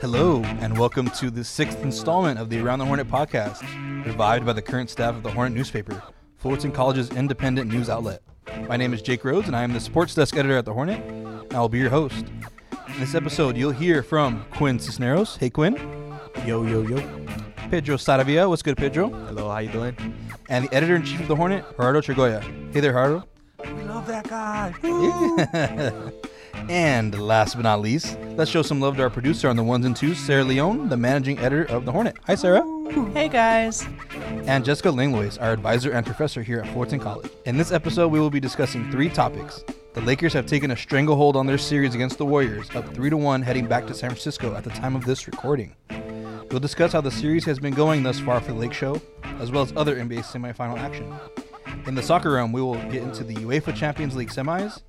Hello, and welcome to the sixth installment of the Around the Hornet podcast, revived by the current staff of the Hornet newspaper, Fullerton College's independent news outlet. My name is Jake Rhodes, and I am the sports desk editor at the Hornet, and I will be your host. In this episode, you'll hear from Quinn Cisneros. Hey, Quinn. Yo, yo, yo. Pedro Saravia. What's good, Pedro? Hello, how you doing? And the editor in chief of the Hornet, Gerardo Chagolla. Hey there, Gerardo. We love that guy. and last but not least, let's show some love to our producer on the ones and twos, Sara Leon, the managing editor of The Hornet. Hi, Sara. Hey guys. And Jessica Langlois, our advisor and professor here at Fullerton College. In this episode, we will be discussing three topics. The Lakers have taken a stranglehold on their series against the Warriors, up 3 to 1 heading back to San Francisco at the time of this recording. We'll discuss how the series has been going thus far for the Lake Show, as well as other NBA semifinal action. In the soccer realm, we will get into the UEFA Champions League semis,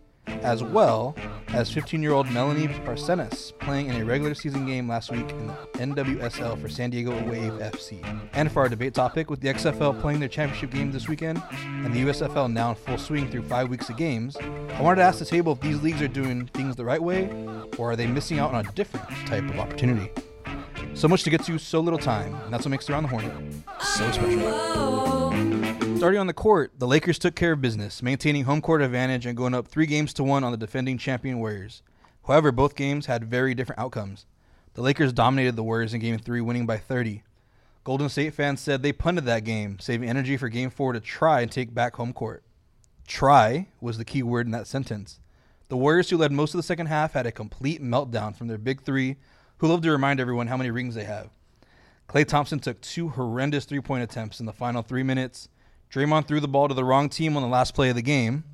as well as 15 year old Melanie Barcenas playing in a regular season game last week in the NWSL for San Diego Wave FC. And for our debate topic, with the XFL playing their championship game this weekend and the USFL now in full swing through five weeks of games, I wanted to ask the table if these leagues are doing things the right way or are they missing out on a different type of opportunity. So much to get to, so little time, and that's what makes Around the Hornet so special. Starting on the court, the Lakers took care of business, maintaining home court advantage and going up three games to one on the defending champion Warriors. However, both games had very different outcomes. The Lakers dominated the Warriors in Game 3, winning by 30. Golden State fans said they punted that game, saving energy for Game 4 to try and take back home court. Try was the key word in that sentence. The Warriors, who led most of the second half, had a complete meltdown from their big three, who love to remind everyone how many rings they have. Klay Thompson took two horrendous three point attempts in the final three minutes. Draymond threw the ball to the wrong team on the last play of the game.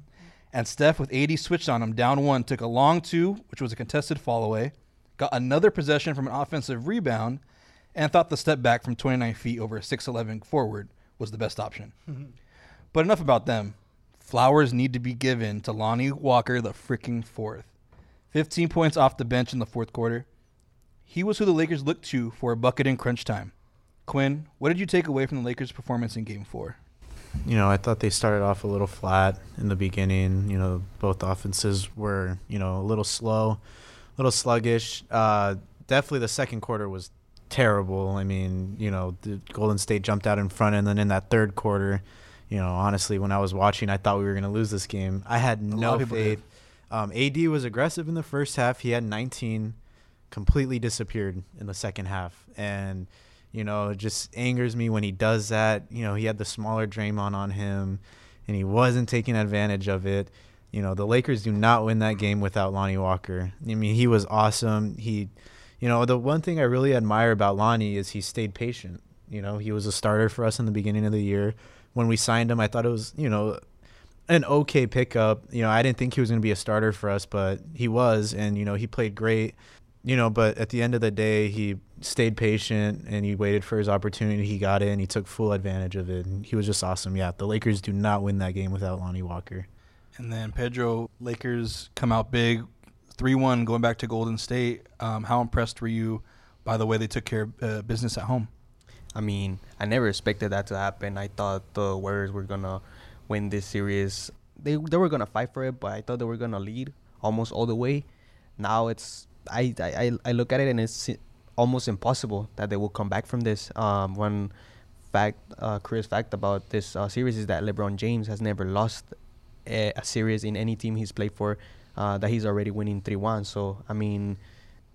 And Steph, with AD switched on him, down one, took a long two, which was a contested fall away, got another possession from an offensive rebound, and thought the step back from 29 feet over a 6'11 forward was the best option. Mm-hmm. But enough about them. Flowers need to be given to Lonnie Walker, the freaking fourth. 15 points off the bench in the fourth quarter. He was who the Lakers looked to for a bucket in crunch time. Quinn, what did you take away from the Lakers' performance in game four? You know, I thought they started off a little flat in the beginning. You know, both offenses were, you know, a little slow, a little sluggish. Uh, definitely the second quarter was terrible. I mean, you know, the Golden State jumped out in front, and then in that third quarter, you know, honestly, when I was watching, I thought we were going to lose this game. I had no faith. Um, AD was aggressive in the first half. He had 19, completely disappeared in the second half, and you know, it just angers me when he does that. You know, he had the smaller Draymond on him, and he wasn't taking advantage of it. You know, the Lakers do not win that game without Lonnie Walker. I mean, he was awesome. He, you know, the one thing I really admire about Lonnie is he stayed patient. You know, he was a starter for us in the beginning of the year. When we signed him, I thought it was, you know, an okay pickup. You know, I didn't think he was going to be a starter for us, but he was, and you know, he played great. You know, but at the end of the day, he stayed patient and he waited for his opportunity. He got it and he took full advantage of it. And he was just awesome. Yeah, the Lakers do not win that game without Lonnie Walker. And then Pedro, Lakers come out big, three one, going back to Golden State. Um, how impressed were you by the way they took care of uh, business at home? I mean, I never expected that to happen. I thought the Warriors were gonna win this series. They they were gonna fight for it, but I thought they were gonna lead almost all the way. Now it's I I, I look at it and it's almost impossible that they will come back from this. Um, one fact, uh, curious fact about this uh, series is that LeBron James has never lost a, a series in any team he's played for. Uh, that he's already winning three one. So I mean,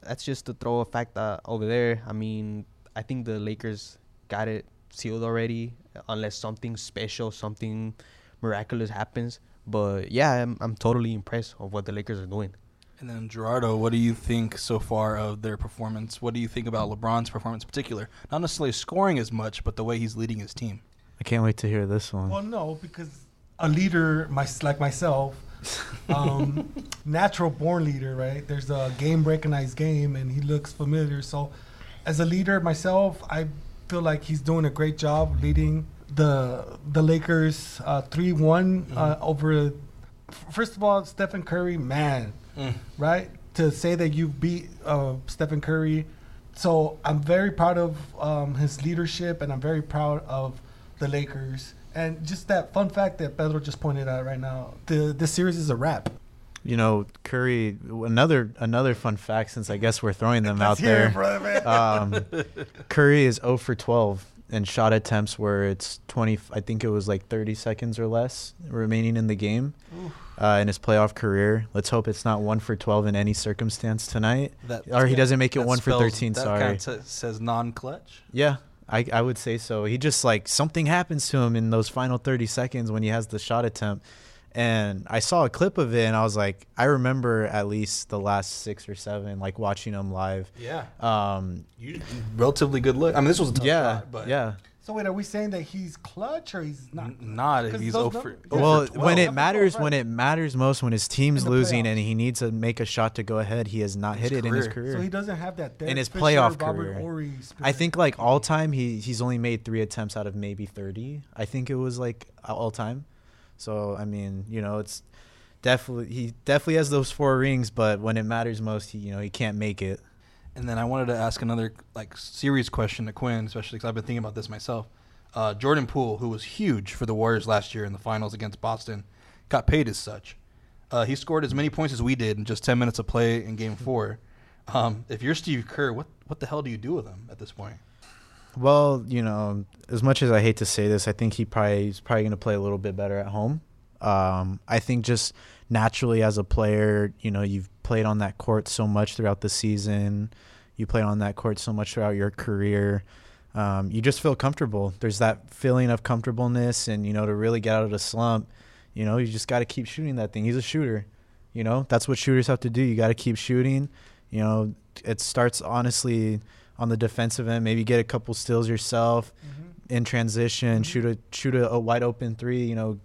that's just to throw a fact uh, over there. I mean, I think the Lakers got it sealed already, unless something special, something miraculous happens. But yeah, I'm I'm totally impressed of what the Lakers are doing. And then Gerardo, what do you think so far of their performance? What do you think about LeBron's performance in particular? Not necessarily scoring as much, but the way he's leading his team. I can't wait to hear this one. Well, no, because a leader, my, like myself, um, natural born leader, right? There's a game recognized game, and he looks familiar. So, as a leader myself, I feel like he's doing a great job leading the the Lakers three uh, one mm-hmm. uh, over. First of all, Stephen Curry, man, mm. right? To say that you beat uh, Stephen Curry, so I'm very proud of um, his leadership, and I'm very proud of the Lakers. And just that fun fact that Pedro just pointed out right now, the the series is a wrap. you know, Curry. Another another fun fact, since I guess we're throwing them out Let's there. brother, um, Curry is 0 for 12 in shot attempts where it's 20. I think it was like 30 seconds or less remaining in the game uh, in his playoff career. Let's hope it's not 1 for 12 in any circumstance tonight, That, or he doesn't make it that 1 for spells- 13. That Sorry. kind of says non-clutch. Yeah, I, I would say so. He just like something happens to him in those final 30 seconds when he has the shot attempt. And I saw a clip of it and I was like, I remember at least the last six or seven, like watching him live. Yeah, Um, you, relatively good look. I mean, this was a tough yeah, shot, but yeah. So wait, are we saying that he's clutch or he's not? N- not if 'Cause he's those 0 for, num- 0 Well, when it matters, when it matters most, when his team's losing playoffs. and he needs to make a shot to go ahead, he has not His hit it in his career. career. So he doesn't have that Derek In his Fisher, playoff Robert career. I think like all time, he he's only made three attempts out of maybe thirty. I think it was like all time. So I mean, you know, it's definitely he definitely has those four rings, but when it matters most, he you know he can't make it. And then I wanted to ask another like serious question to Quinn, especially because I've been thinking about this myself. Uh, Jordan Poole, who was huge for the Warriors last year in the finals against Boston, got paid as such. Uh, he scored as many points as we did in just 10 minutes of play in Game Four. Um, if you're Steve Kerr, what what the hell do you do with him at this point? Well, you know, as much as I hate to say this, I think he probably he's probably going to play a little bit better at home. Um, I think just naturally as a player, you know, you've played on that court so much throughout the season. You played on that court so much throughout your career. Um, you just feel comfortable. There's that feeling of comfortableness, and you know, to really get out of the slump, you know, you just got to keep shooting that thing. He's a shooter. You know, that's what shooters have to do. You got to keep shooting. You know, it starts honestly on the defensive end. Maybe get a couple steals yourself Mhm. in transition. Mhm. Shoot a shoot a, a wide open three. You know,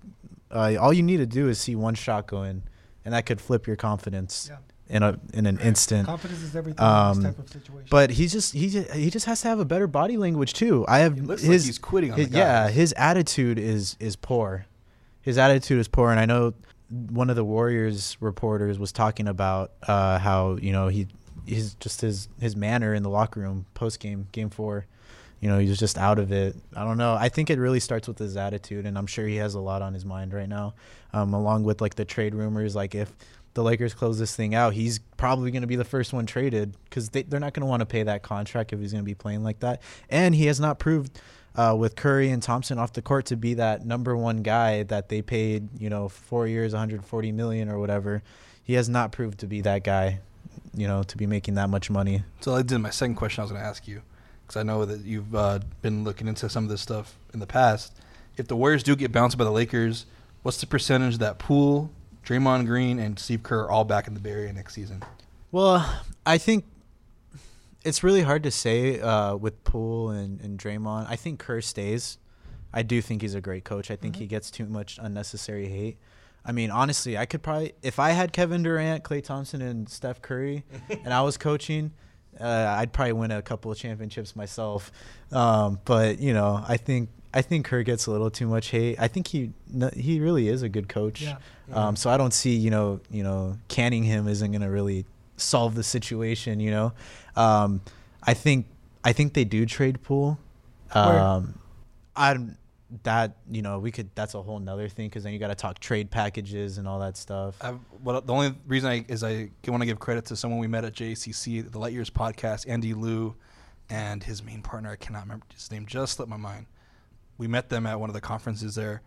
uh, all you need to do is see one shot go in, and that could flip your confidence Yeah. in a in an instant. Confidence is everything in Um, this type of situation. But he's just he just, he just has to have a better body language too. I have It looks his like he's quitting on his- the yeah guys. his attitude is is poor. His attitude is poor, and I know one of the Warriors reporters was talking about uh, how you know he his just his his manner in the locker room post game game four. You know, he was just out of it. I don't know. I think it really starts with his attitude, and I'm sure he has a lot on his mind right now, um, along with like the trade rumors. Like if the Lakers close this thing out, he's probably going to be the first one traded because they, they're not going to want to pay that contract if he's going to be playing like that. And he has not proved uh, with Curry and Thompson off the court to be that number one guy that they paid, you know, four years, 140 million or whatever. He has not proved to be that guy, you know, to be making that much money. So I did my second question I was going to ask you because I know that you've uh, been looking into some of this stuff in the past. If the Warriors do get bounced by the Lakers, what's the percentage that Poole, Draymond Green, and Steve Kerr are all back in the Bay Area next season? Well, I think it's really hard to say uh, with Poole and, and Draymond. I think Kerr stays. I do think he's a great coach. I think he gets too much unnecessary hate. I mean, honestly, I could probably if I had Kevin Durant, Klay Thompson, and Steph Curry, and I was coaching, uh, I'd probably win a couple of championships myself. Um, but you know, I think I think Kerr gets a little too much hate. I think he he really is a good coach. Yeah. Um, so I don't see you know you know canning him isn't gonna really solve the situation. You know, um, I think I think they do trade Poole. Um, I'm that you know we could that's a whole nother thing because then you got to talk trade packages and all that stuff. I've, well, the only reason I is I want to give credit to someone we met at JCC, the Light Years podcast, Andy Liu, and his main partner. I cannot remember his name; just slipped my mind. We met them at one of the conferences there,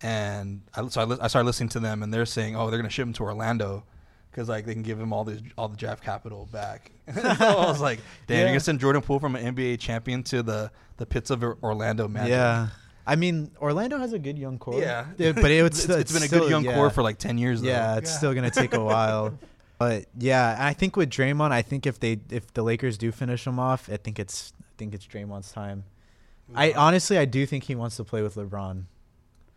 and I, so I, li- I started listening to them, and they're saying, "Oh, they're going to ship him to Orlando." Because like they can give him all the all the draft capital back. so I was like, "Damn, you're gonna send Jordan Poole from an NBA champion to the the pits of Orlando Magic?" Yeah, I mean Orlando has a good young core. yeah. but it, it's, it's been a good young core for like ten years. Though. Yeah, it's Yeah. still gonna take a while. But yeah, I think with Draymond, I think if they if the Lakers do finish him off, I think it's I think it's Draymond's time. I honestly I do think he wants to play with LeBron.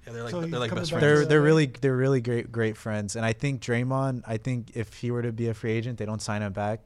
yeah, they're like So they're like best friends. They're they're really they're really great great friends, and I think Draymond. I think if he were to be a free agent, they don't sign him back.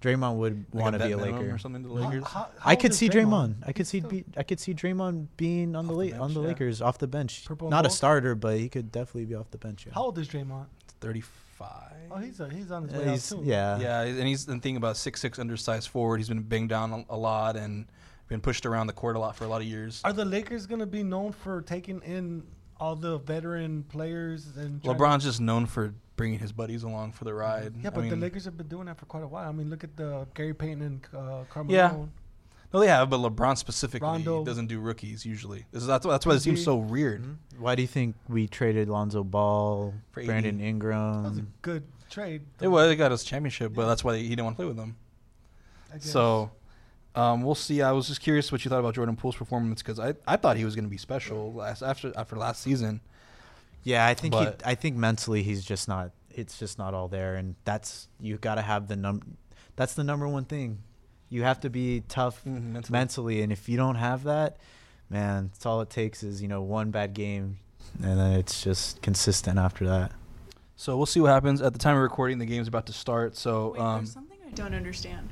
Draymond would Like want to be a Laker. or something to the Lakers. how- how I could see Draymond. I could see still- be, I could see Draymond being on the Off the late on the yeah. Lakers off the bench. Purple Not a starter, but he could definitely be off the bench. Yeah. How old is Draymond? Thirty-five. Oh, he's a, he's on his Yeah, way out too. yeah. yeah, and he's been thinking about six six undersized forward. He's been banged down a, a lot and been pushed around the court a lot for a lot of years. Are the Lakers gonna be known for taking in all the veteran players and LeBron's just known for bringing his buddies along for the ride. Yeah, I but the Lakers have been doing that for quite a while. I mean, look at the Gary Payton and uh, Carmelo. Yeah. No, they have, but LeBron specifically Rondo. doesn't do rookies usually. This is, that's that's why it seems so weird. Mm-hmm. Why do you think we traded Lonzo Ball, For Brandon AD. That was a Ingram? good trade. It was. They got us championship, but that's why he didn't want to play with them. So, um, we'll see. I was just curious what you thought about Jordan Poole's performance because I, I thought he was going to be special last after after last season. Yeah, I think he, I think mentally he's just not. It's just not all there, and that's you got to have the num. That's the number one thing. You have to be tough Mhm, mentally. mentally, and if you don't have that, man, it's all it takes is you know one bad game, and then it's just consistent after that. So we'll see what happens. At the time of recording, the game's about to start. So Wait, um, there's something I don't understand.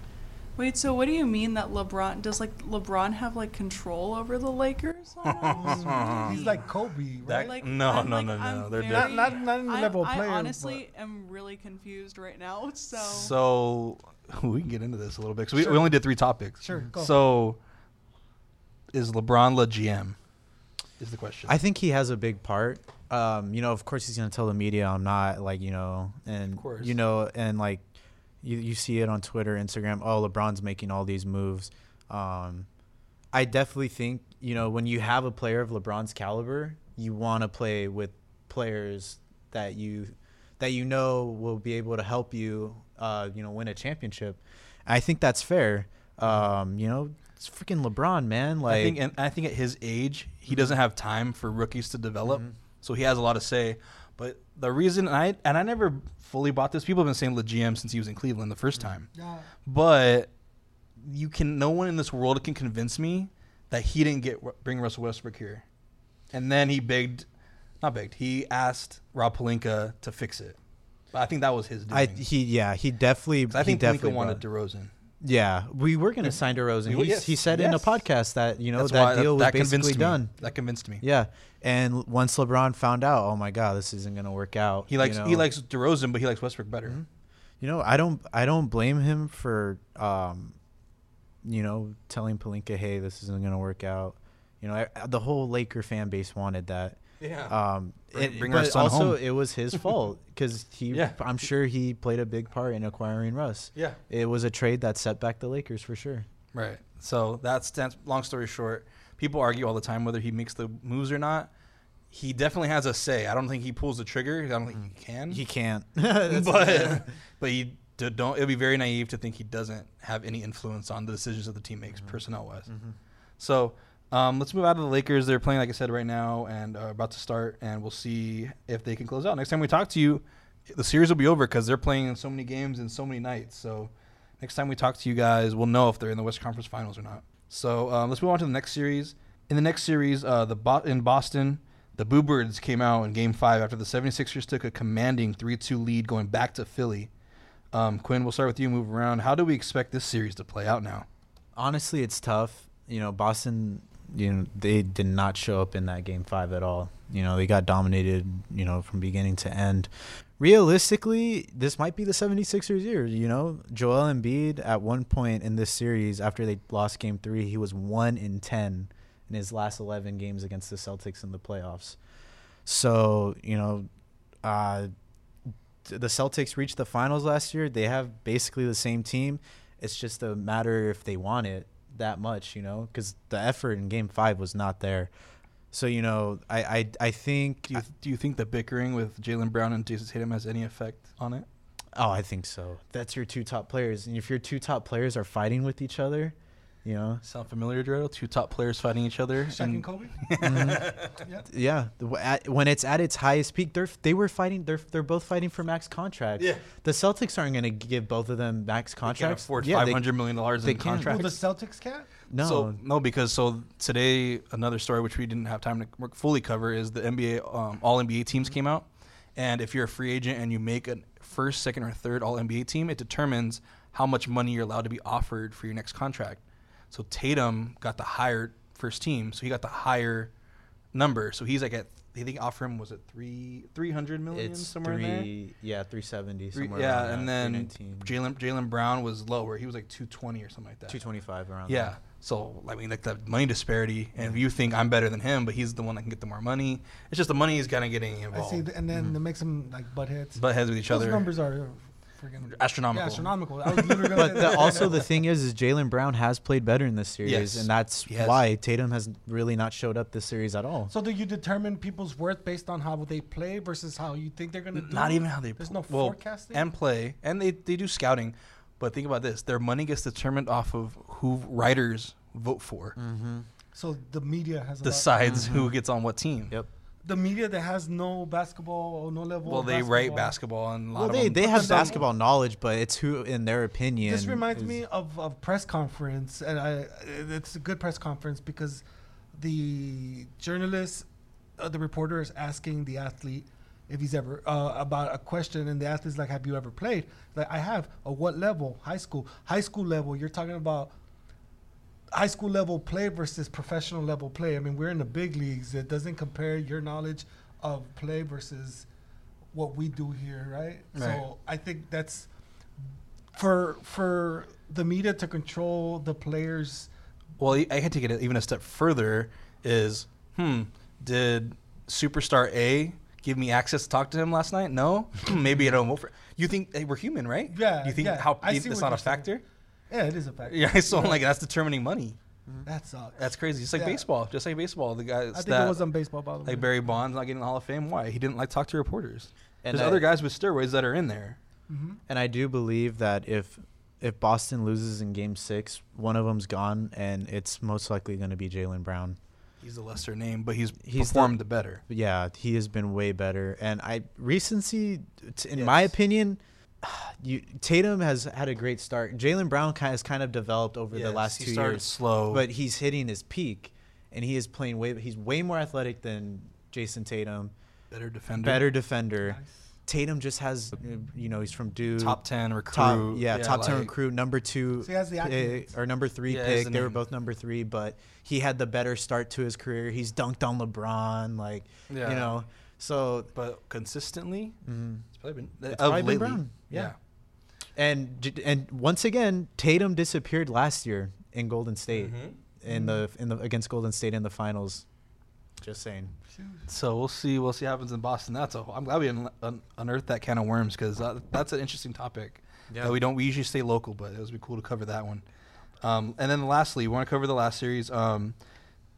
Wait, so what do you mean that LeBron does like LeBron have like control over the Lakers? he's like Kobe, That- right? like, no, I'm, no, like, no, no, I'm they're very- Not- not- not in the I- level of I player, honestly am really confused right now. So, so we can get into this a little bit. So we, Sure. we only did three topics. Sure, go. So is LeBron la GM? Is the question. I think he has a big part. Um, you know, of course, he's gonna tell the media I'm not like you know, and Of course. you know, and like you you see it on Twitter, Instagram. Oh, LeBron's making all these moves. Um, I definitely think you know when you have a player of LeBron's caliber, you want to play with players that you that you know will be able to help you, uh, you know, win a championship. I think that's fair. Um, you know, it's freaking LeBron, man. Like, I think, and I think at his age, he doesn't have time for rookies to develop, Mhm. so he has a lot to say. But the reason I and I never fully bought this. People have been saying the GM since he was in Cleveland the first mm. time, Yeah. but you can. No one in this world can convince me that he didn't get bring Russell Westbrook here, and then he begged, not begged. He asked Rob Pelinka to fix it. But I think that was his doing. I he yeah he definitely. I he think definitely Pelinka wanted brought- DeRozan. Yeah we were gonna sign DeRozan. We He, yes, he said in a podcast that you know That's that deal was that basically done. That convinced me. Yeah, and once LeBron found out, oh my God, this isn't gonna work out. He likes you he likes DeRozan, but he likes Westbrook better. Mhm. You know, I don't I don't blame him for um, you know, telling Pelinka, hey, this isn't gonna work out. You know, I, the whole Laker fan base wanted that. Yeah. Um, Bring- it- bring our but son also home. it was his fault because he. Yeah. I'm sure he played a big part in acquiring Russ. yeah. It was a trade that set back the Lakers for sure. Right. So that's that's long story short. People argue all the time whether he makes the moves or not. He definitely has a say. I don't think he pulls the trigger. I don't think he can. He can't. That's- but but he d- don't. It'd be very naive to think he doesn't have any influence on the decisions that the team makes personnel wise. Mhm. So um, let's move out of the Lakers. They're playing, like I said, right now and are about to start, and we'll see if they can close out. Next time we talk to you, the series will be over because they're playing in so many games and so many nights. So next time we talk to you guys, we'll know if they're in the West Conference Finals or not. So um, let's move on to the next series. In the next series, uh, the Bo- in Boston, the Boo Birds came out in Game Five after the 76ers took a commanding 3-2 lead, going back to Philly. Um, Quinn, we'll start with you. Move around. How do we expect this series to play out now? Honestly, it's tough. You know, Boston. You know, they did not show up in that game five at all. You know, they got dominated. You know, from beginning to end. Realistically, this might be the 76ers year. You know, Joel Embiid at one point in this series, after they lost Game Three, he was one in ten in his last 11 games against the Celtics in the playoffs. So you know, uh, the Celtics reached the finals last year. They have basically the same team. It's just a matter if they want it that much, you know, because the effort in Game Five was not there. So you know, I I, I think Do you, do you think the bickering with Jaylen Brown and Jayson Tatum has any effect on it? oh I think so. That's your two top players, and if your two top players are fighting with each other, you know, Sound familiar, Dredo? Two top players fighting each other. Shaq and- and Kobe. Mhm. yeah. yeah, the, at, when it's at its highest peak, they're they were fighting. They're they're both fighting for max contracts. Yeah. the Celtics aren't going to give both of them max They can't contracts. afford yeah, five they- hundred million dollars they in can't. Well, contracts. the Celtics cat. no, So no, because so today another story which we didn't have time to fully cover is the NBA um, All NBA teams came out, and if you're a free agent and you make a first, second, or third All NBA team, it determines how much money you're allowed to be offered for your next contract. So Tatum got the higher first team, so he got the higher number. So he's like at they think offer him was it three three hundred million It's somewhere in there. three, yeah, three seventy. Three- somewhere yeah, around and that, then Jaylen Jaylen Brown was lower. He was like two twenty or something like that. two twenty five around. Yeah. there. So I mean, like the money disparity, and you think I'm better than him, but he's the one that can get the more money. It's just the money is kind of getting involved. I see, and then mm-hmm. it makes them like butt heads. Butt heads with each Those other. numbers are freaking Astronomical. Yeah, astronomical. I was gonna But the, also the thing is, is Jaylen Brown has played better in this series, Yes. and that's Yes. why Tatum has really not showed up this series at all. So do you determine people's worth based on how they play versus how you think they're gonna do? Not even how they. Play. There's no well, forecasting? and play, and they they do scouting, but think about this: their money gets determined off of who writers vote for, Mm-hmm. So the media has a lot- decides who gets on what team. Yep. The media that has no basketball or no level. Well, of they write basketball, and a lot Well, of they, them, they have some- basketball knowledge, but it's who, in their opinion. This reminds is- me of a press conference, and I, it's a good press conference because the journalist, uh, the reporter is asking the athlete if he's ever uh, about a question, and the athlete's like, "Have you ever played?" Like, I have. At what level? High school. High school level. You're talking about high school level play versus professional level play. I mean, we're in the big leagues. It doesn't compare your knowledge of play versus what we do here, right? Right. So I think that's for for the media to control the players. well, I had to get it even a step further. Is hmm, did superstar A give me access to talk to him last night? No, maybe I don't vote for. You think hey, we're human, right? Yeah, You think yeah. how I it's not a saying. Factor? Yeah, it is a fact. Yeah, so like that's determining money. that sucks. That's crazy. Just like Yeah. baseball, just like baseball. The guys I think that it was on baseball, by the way. like Barry Bonds not getting the Hall of Fame. Why? He didn't like talk to reporters. And There's I- other guys with steroids that are in there. hmm And I do believe that if if Boston loses in Game Six, one of them's gone, and it's most likely going to be Jaylen Brown. He's a lesser name, but he's, He's performed the, better. Yeah, he has been way better. And I recency, t- in my opinion, you Tatum has had a great start. Jaylen Brown has kind of developed over the last two years, slow, but he's hitting his peak, and he is playing way. He's way more athletic than Jayson Tatum. better defender, Better defender. Nice. Tatum just has, you know, he's from Duke. top ten recruit. top, yeah, top ten recruit, number two, So he has the pick, or number three Yeah, pick. the They were both number three, but he had the better start to his career. He's dunked on LeBron, like Yeah. you know. So But consistently, mhm. it's probably been It's of probably been lately. Brown, Yeah. yeah. and and once again, Tatum disappeared last year in Golden State Mhm. in the in the against Golden State in the finals. Just saying. So we'll see. We'll see what happens in Boston. That's a. I'm glad we un- un- unearthed that can of worms because uh, that's an interesting topic. Yeah. we don't. We usually stay local, but it would be cool to cover that one. Um, and then lastly, we want to cover the last series. Um,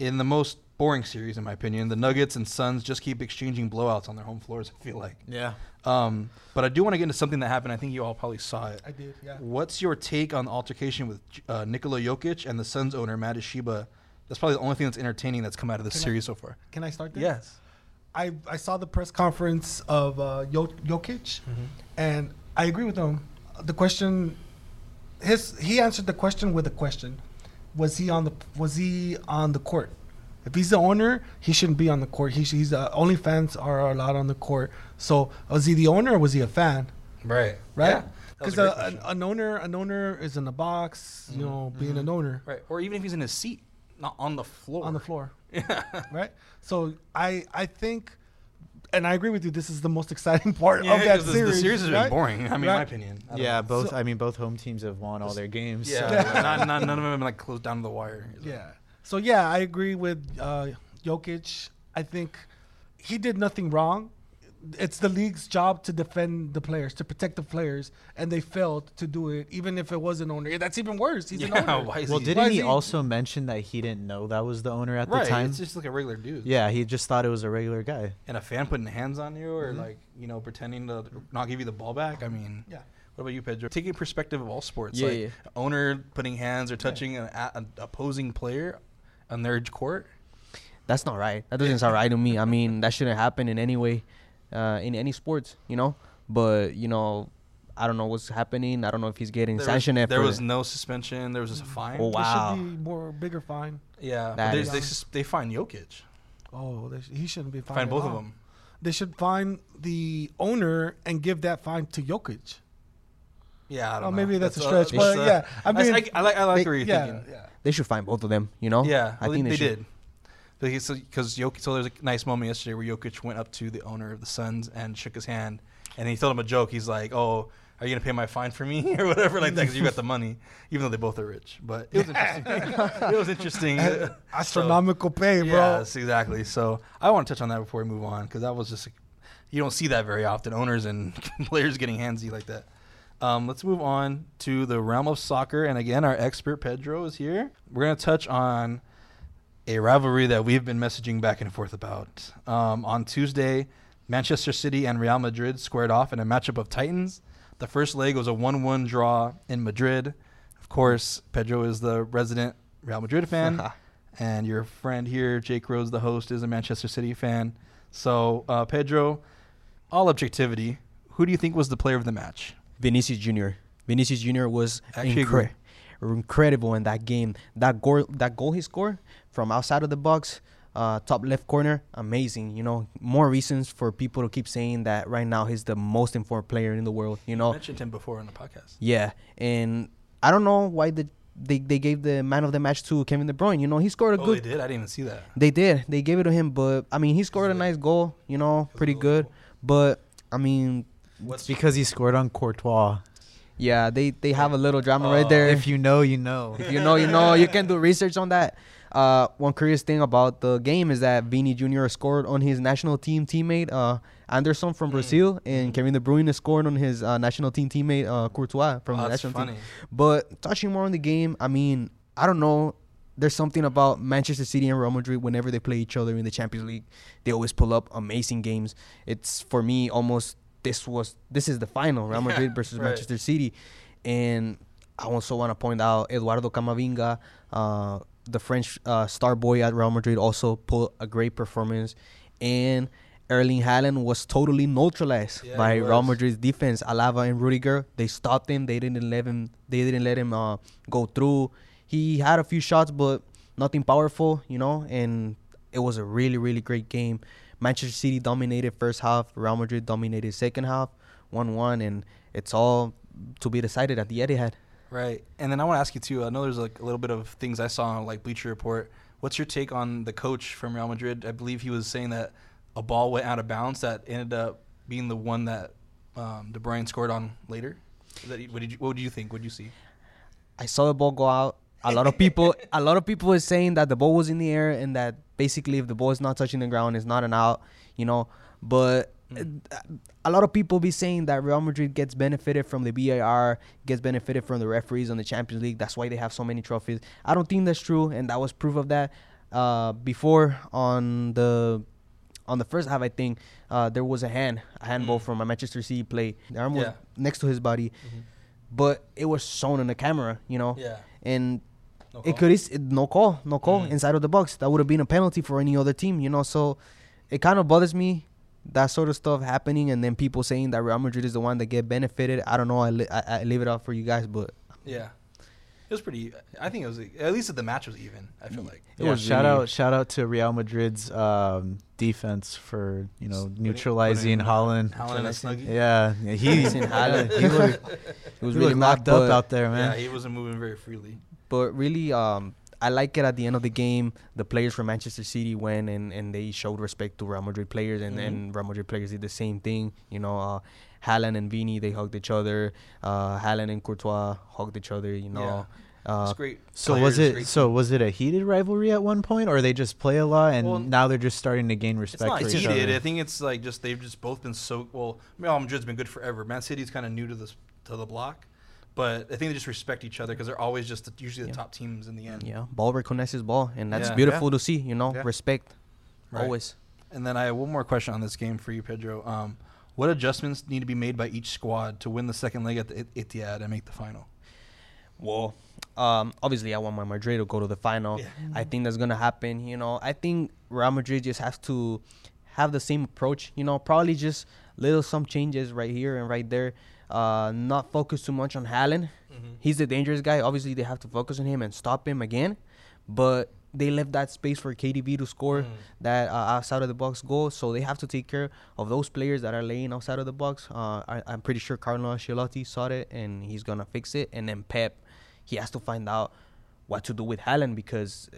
in the most boring series, in my opinion, the Nuggets and Suns just keep exchanging blowouts on their home floors. I feel like. Yeah. Um, but I do want to get into something that happened. I think you all probably saw it. I did, yeah. What's your take on the altercation with uh, Nikola Jokic and the Suns owner Mat Ishbia? That's probably the only thing that's entertaining that's come out of this Can I- series so far. Can I start there? Yes. I, I saw the press conference of uh, Jo- Jokic, and I agree with him. The question, his he answered the question with a question: Was he on the Was he on the court? If he's the owner, he shouldn't be on the court. He, sh- he's uh, only fans are allowed on the court. So was he the owner or was he a fan? Right. Right? Yeah. That was Because a great uh, an, an owner, an owner is in the box. You know, being an owner Right. Or even if he's in his seat, not on the floor. on the floor. Yeah. right? So I I think, and I agree with you. This is the most exciting part Yeah, of that the, series. the series has right? been boring. I mean, in my opinion. Yeah, know. both. So- I mean, both home teams have won all their games. Yeah. so- not, not, none of them have been like closed down to the wire. Yeah. So yeah, I agree with uh, Jokic. I think he did nothing wrong. It's the league's job to defend the players, to protect the players, and they failed to do it, even if it was an owner. That's even worse. He's an Yeah, owner. why is Well, he- didn't is he he- also mention that he didn't know that was the owner at right. the time? It's just like a regular dude. yeah, he just thought it was a regular guy. And a fan putting hands on you or Mhm. like, you know, pretending to not give you the ball back. I mean, Yeah. what about you, Pedro? Taking perspective of all sports. Yeah, like yeah. owner putting hands or touching an, a, an opposing player on their court. That's not right. That doesn't sound right to me. I mean, that shouldn't happen in any way, uh, in any sports, you know. But you know, I don't know what's happening. I don't know if he's getting There was, sanctioned. there was no suspension. There was just a fine. Oh, wow. There should be more bigger fine. Yeah, but That they, is- they, sus- they fined Jokic. Oh, they sh- he shouldn't be fined. Fined at both of them. They should fine the owner and give that fine to Jokic. Yeah, I don't Oh, know. maybe that's a uh, stretch, that's, but uh, yeah, I I, mean- I, I like I like They- what you're yeah, thinking. yeah. They should find both of them. You know. Yeah, I well, think they, they, they should. did. Because because Jokic, so there's a nice moment yesterday where Jokic went up to the owner of the Suns and shook his hand, and he told him a joke. He's like, "Oh, are you gonna pay my fine for me or whatever like that? Because you got the money, even though they both are rich." But it was interesting. it was interesting. Astronomical pay, bro. Yes, exactly. So I want to touch on that before we move on because that was just you don't see that very often. Owners and players getting handsy like that. Um, let's move on to the realm of soccer, and again, our expert Pedro is here. We're gonna touch on a rivalry that we've been messaging back and forth about. Um, on Tuesday, Manchester City and Real Madrid squared off in a matchup of Titans. The first leg was a 1 1 draw in Madrid. Of course, Pedro is the resident Real Madrid fan, and your friend here, Jake Rhodes, the host, is a Manchester City fan. So, uh, Pedro, all objectivity, who do you think was the player of the match? Vinicius Junior. Vinicius Junior was Actually incre- incredible in that game. That goal, that goal he scored from outside of the box, uh, top left corner, amazing. You know, more reasons for people to keep saying that right now he's the most informed player in the world. You know, mentioned him before on the podcast. yeah, and I don't know why the they, they gave the man of the match to Kevin De Bruyne. You know, he scored a Oh, good they did? I didn't even see that. They did. They gave it to him, but I mean, he scored a nice goal. You know, pretty good. But I mean, What's because he scored on Courtois. yeah, they they have a little drama right there. If you know, you know. If you know, you know. You can do research on that. Uh, one curious thing about the game is that Vini Jr. scored on his national team teammate uh, Ederson from Brazil, and Kevin De Bruyne scored on his uh, national team teammate uh, Courtois from Oh, the national funny. team. But touching more on the game, I mean, I don't know. There's something about Manchester City and Real Madrid. Whenever they play each other in the Champions League, they always pull up amazing games. It's for me almost this was this is the final Real Madrid versus right. Manchester City, and I also want to point out Eduardo Camavinga, uh, the French uh, star boy at Real Madrid, also put a great performance, and Erling Haaland was totally neutralized Yeah, by Real. Madrid's defense. Alaba and Rudiger, they stopped him. They didn't let him. They didn't let him uh, go through. He had a few shots, but nothing powerful, you know. And it was a really, really great game. Manchester City dominated first half. Real Madrid dominated second half, one-one, and it's all to be decided at the Etihad. Right. And then I want to ask you too. I know there's like a little bit of things I saw on like Bleacher Report. What's your take on the coach from Real Madrid? I believe he was saying that a ball went out of bounds that ended up being the one that um, De Bruyne scored on later. That, what did you What did you think? What did you see? I saw the ball go out. A lot of people, a lot of people is saying that the ball was in the air and that basically if the ball is not touching the ground, it's not an out. You know, but uh, a lot of people be saying that Real Madrid gets benefited from the VAR, gets benefited from the referees on the Champions League. That's why they have so many trophies. I don't think that's true, and that was proof of that. Uh, before on the on the first half, I think uh, there was a hand, a handball from a Manchester City play. The arm was Yeah. next to his body, but it was shown on the camera, you know. Yeah. And it could is no call, no call Mhm. inside of the box. That would have been a penalty for any other team, you know. So it kind of bothers me that sort of stuff happening, and then people saying that Real Madrid is the one that get benefited. I don't know. I, li- I, I leave it out for you guys, but Yeah. It was pretty. I think it was at least the match was even. I feel like. It yeah, was shout really- out shout out to Real Madrid's um, defense for you know neutralizing putting, Holland. Haaland and snuggie. Yeah, yeah, he Listen, Haaland, he looked, it was he really looked mad, locked up out there, man. Yeah, man. he wasn't moving very freely. But really um I like it at the end of the game. The players from Manchester City went and, and they showed respect to Real Madrid players, and, Mhm. and Real Madrid players did the same thing. You know, uh, Haaland and Vini they hugged each other. Uh, Haaland and Courtois hugged each other. You know, uh, it's great. So players, was it great so team. was it a heated rivalry at one point, or they just play a lot and Well, now they're just starting to gain respect? It's respect not for each heated. other? I think it's like just they've just both been so well. Real Madrid's been good forever. Man City's kind of new to this to the block, but I think they just respect each other because they're always just the, usually the Yeah. top teams in the end. yeah, ball recognizes ball, and that's Yeah. beautiful to see. You know, Yeah. respect Right. always. And then I have one more question on this game for you, Pedro. Um, what adjustments need to be made by each squad to win the second leg at the Etihad and make the final? Well, um, obviously, I want my Madrid to go to the final. Yeah. I think that's gonna happen. You know, I think Real Madrid just has to have the same approach. You know, probably just little some changes right here and right there. Uh, not focus too much on Haaland. He's the dangerous guy. Obviously, they have to focus on him and stop him again. But they left that space for KDB to score that uh, outside of the box goal. So they have to take care of those players that are laying outside of the box. Uh, I, I'm pretty sure Carlo Ancelotti saw it and he's gonna fix it. And then Pep, he has to find out what to do with Haaland because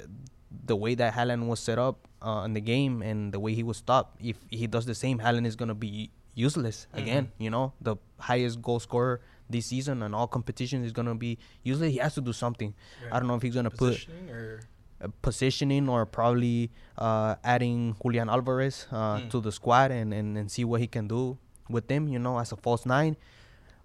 the way that Haaland was set up, uh, in the game and the way he was stopped. If he does the same, Haaland is gonna be useless again. You know, the highest goal scorer this season and all competitions is gonna be useless. He has to do something. I don't know if he's gonna put Positioning or positioning or probably uh, adding Julian Alvarez uh, to the squad and, and, and see what he can do with them, you know, as a false nine.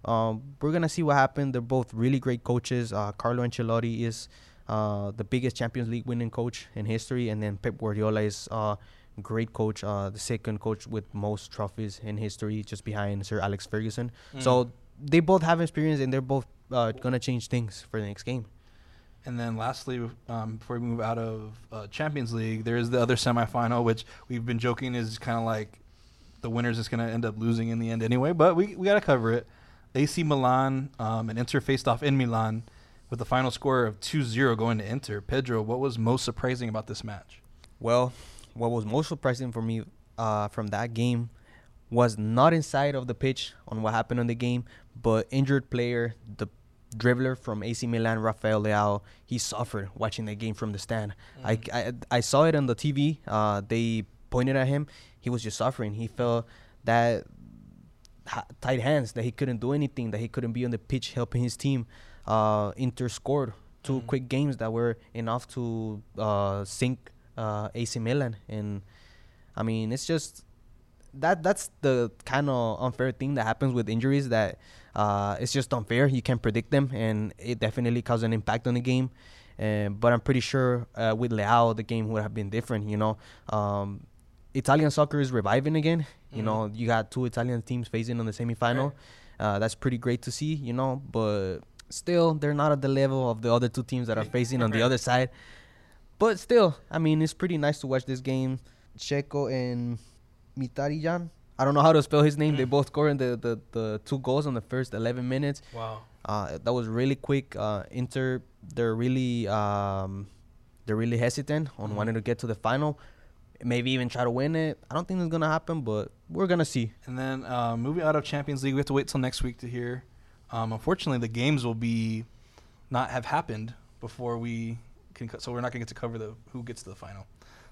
Um, we're going to see what happens. They're both really great coaches. Uh, Carlo Ancelotti is uh, the biggest Champions League winning coach in history, and then Pep Guardiola is uh, great coach, uh, the second coach with most trophies in history, just behind Sir Alex Ferguson. So they both have experience, and they're both uh, going to change things for the next game. And then lastly, um, before we move out of uh, Champions League, there is the other semifinal, which we've been joking is kind of like the winner's just going to end up losing in the end anyway. But we, we got to cover it. AC Milan um, and Inter faced off in Milan with the final score of 2-0 going to Inter. Pedro, what was most surprising about this match? Well, what was most surprising for me uh, from that game was not inside of the pitch on what happened on the game, but injured player, the dribbler from AC Milan, Rafael Leao, he suffered watching the game from the stand. I, I, I saw it on the TV. Uh, they pointed at him. He was just suffering. He felt that ha- tight hands that he couldn't do anything, that he couldn't be on the pitch helping his team. Uh, Inter scored 2 quick games that were enough to uh, sink uh, AC Milan, and I mean it's just that that's the kind of unfair thing that happens with injuries that uh, it's just unfair. You can't predict them, and it definitely caused an impact on the game. And but I'm pretty sure uh, with Leao, the game would have been different. You know, um, Italian soccer is reviving again. You know, you got two Italian teams facing on the semifinal. Uh, that's pretty great to see. You know, but still, they're not at the level of the other two teams that are facing on the other side. But still, I mean, it's pretty nice to watch this game. Dzeko and Mkhitaryan. I don't know how to spell his name. They both scored the, the, the two goals on the first 11 minutes. Wow. Uh, that was really quick. Uh, Inter, they're really um, they're really hesitant on wanting to get to the final. Maybe even try to win it. I don't think it's gonna happen, but we're gonna see. And then uh, moving out of Champions League, we have to wait till next week to hear. Um, unfortunately, the games will be not have happened before we can. Co- so we're not gonna get to cover the who gets to the final.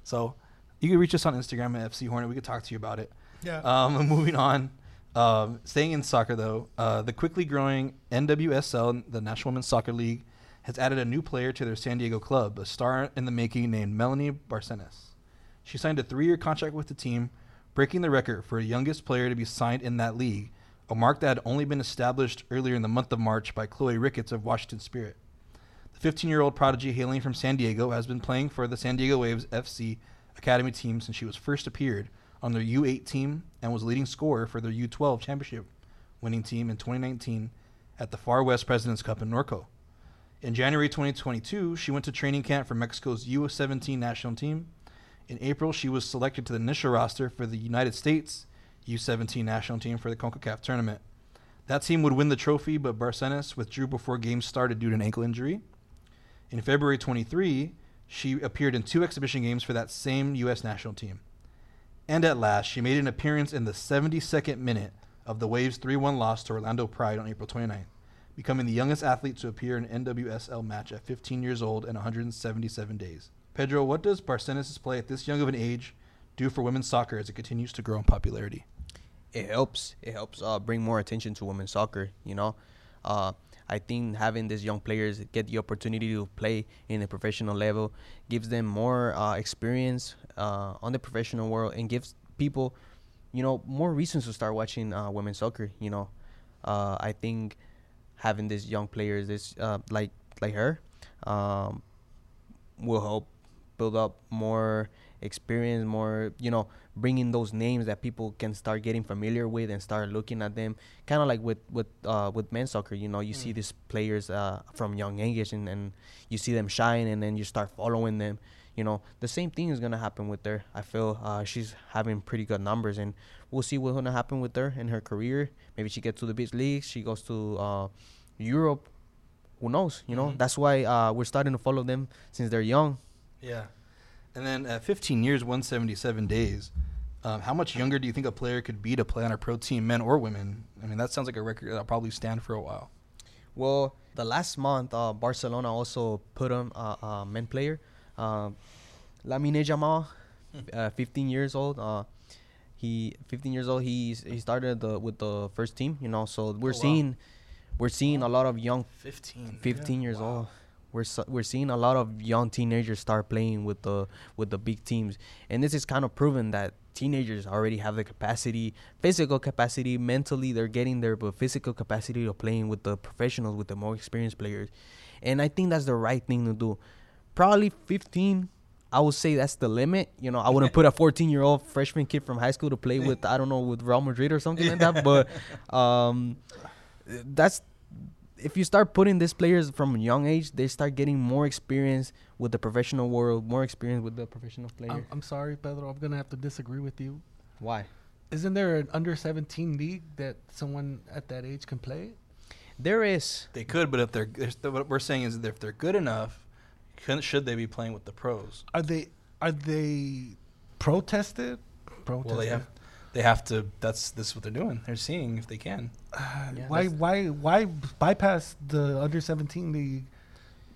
So you can reach us on Instagram at FC Hornet. We could talk to you about it. Yeah. Um, moving on. Um, staying in soccer though, uh, the quickly growing NWSL, the National Women's Soccer League, has added a new player to their San Diego club, a star in the making named Melanie Barcenas. She signed a three-year contract with the team, breaking the record for a youngest player to be signed in that league, a mark that had only been established earlier in the month of March by Chloe Ricketts of Washington Spirit. The 15-year-old prodigy hailing from San Diego has been playing for the San Diego Waves FC academy team since she was first appeared on their U8 team and was leading scorer for their U12 championship winning team in 2019 at the Far West President's Cup in Norco. In January 2022, she went to training camp for Mexico's U17 national team. In April, she was selected to the initial roster for the United States U17 national team for the CONCACAF tournament. That team would win the trophy, but Barcenas withdrew before games started due to an ankle injury. In February 23, she appeared in two exhibition games for that same U.S. national team. And at last, she made an appearance in the 72nd minute of the Waves 3 1 loss to Orlando Pride on April 29th, becoming the youngest athlete to appear in an NWSL match at 15 years old and 177 days. Pedro, what does Barcenas' play at this young of an age do for women's soccer as it continues to grow in popularity? it helps. It helps uh, bring more attention to women's soccer. You know, uh, I think having these young players get the opportunity to play in the professional level gives them more uh, experience uh, on the professional world and gives people, you know, more reasons to start watching uh, women's soccer. You know, uh, I think having these young players, this uh, like like her, um, will help build up more experience, more you know, bringing those names that people can start getting familiar with and start looking at them. Kind of like with with uh, with men's soccer, you know, you see these players uh, from young age and, and you see them shine, and then you start following them. You know, the same thing is gonna happen with her. I feel uh, she's having pretty good numbers, and we'll see what's gonna happen with her in her career. Maybe she gets to the big leagues. She goes to uh, Europe. Who knows? You know, that's why uh, we're starting to follow them since they're young. Yeah. And then at 15 years, 177 days, um, how much younger do you think a player could be to play on a pro team, men or women? I mean, that sounds like a record that'll probably stand for a while. Well, the last month, uh, Barcelona also put on a uh, uh, men player, uh, Lamine Yamal, uh, 15 years old. Uh, he 15 years old. He's he started the with the first team. You know, so we're Oh, wow. seeing we're seeing a lot of young 15. 15 years Wow. old. We're we're seeing a lot of young teenagers start playing with the with the big teams, and this is kind of proven that teenagers already have the capacity, physical capacity, mentally they're getting there, but physical capacity of playing with the professionals, with the more experienced players, and I think that's the right thing to do. Probably 15. I would say that's the limit. You know, I wouldn't put a 14 year old freshman kid from high school to play with I don't know with Real Madrid or something like that. But um, that's if you start putting these players from a young age, they start getting more experience with the professional world, more experience with the professional player. I'm, I'm sorry, Pedro. I'm gonna have to disagree with you. Why? Isn't there an under 17 league that someone at that age can play? There is. They could, but if they're, there's- what we're saying is that if they're good enough, can, should they be playing with the pros? Are they are they protested? Protested. Well, they have, they have to. That's this is what they're doing. They're seeing if they can. Yeah, why why why bypass the under 17 league?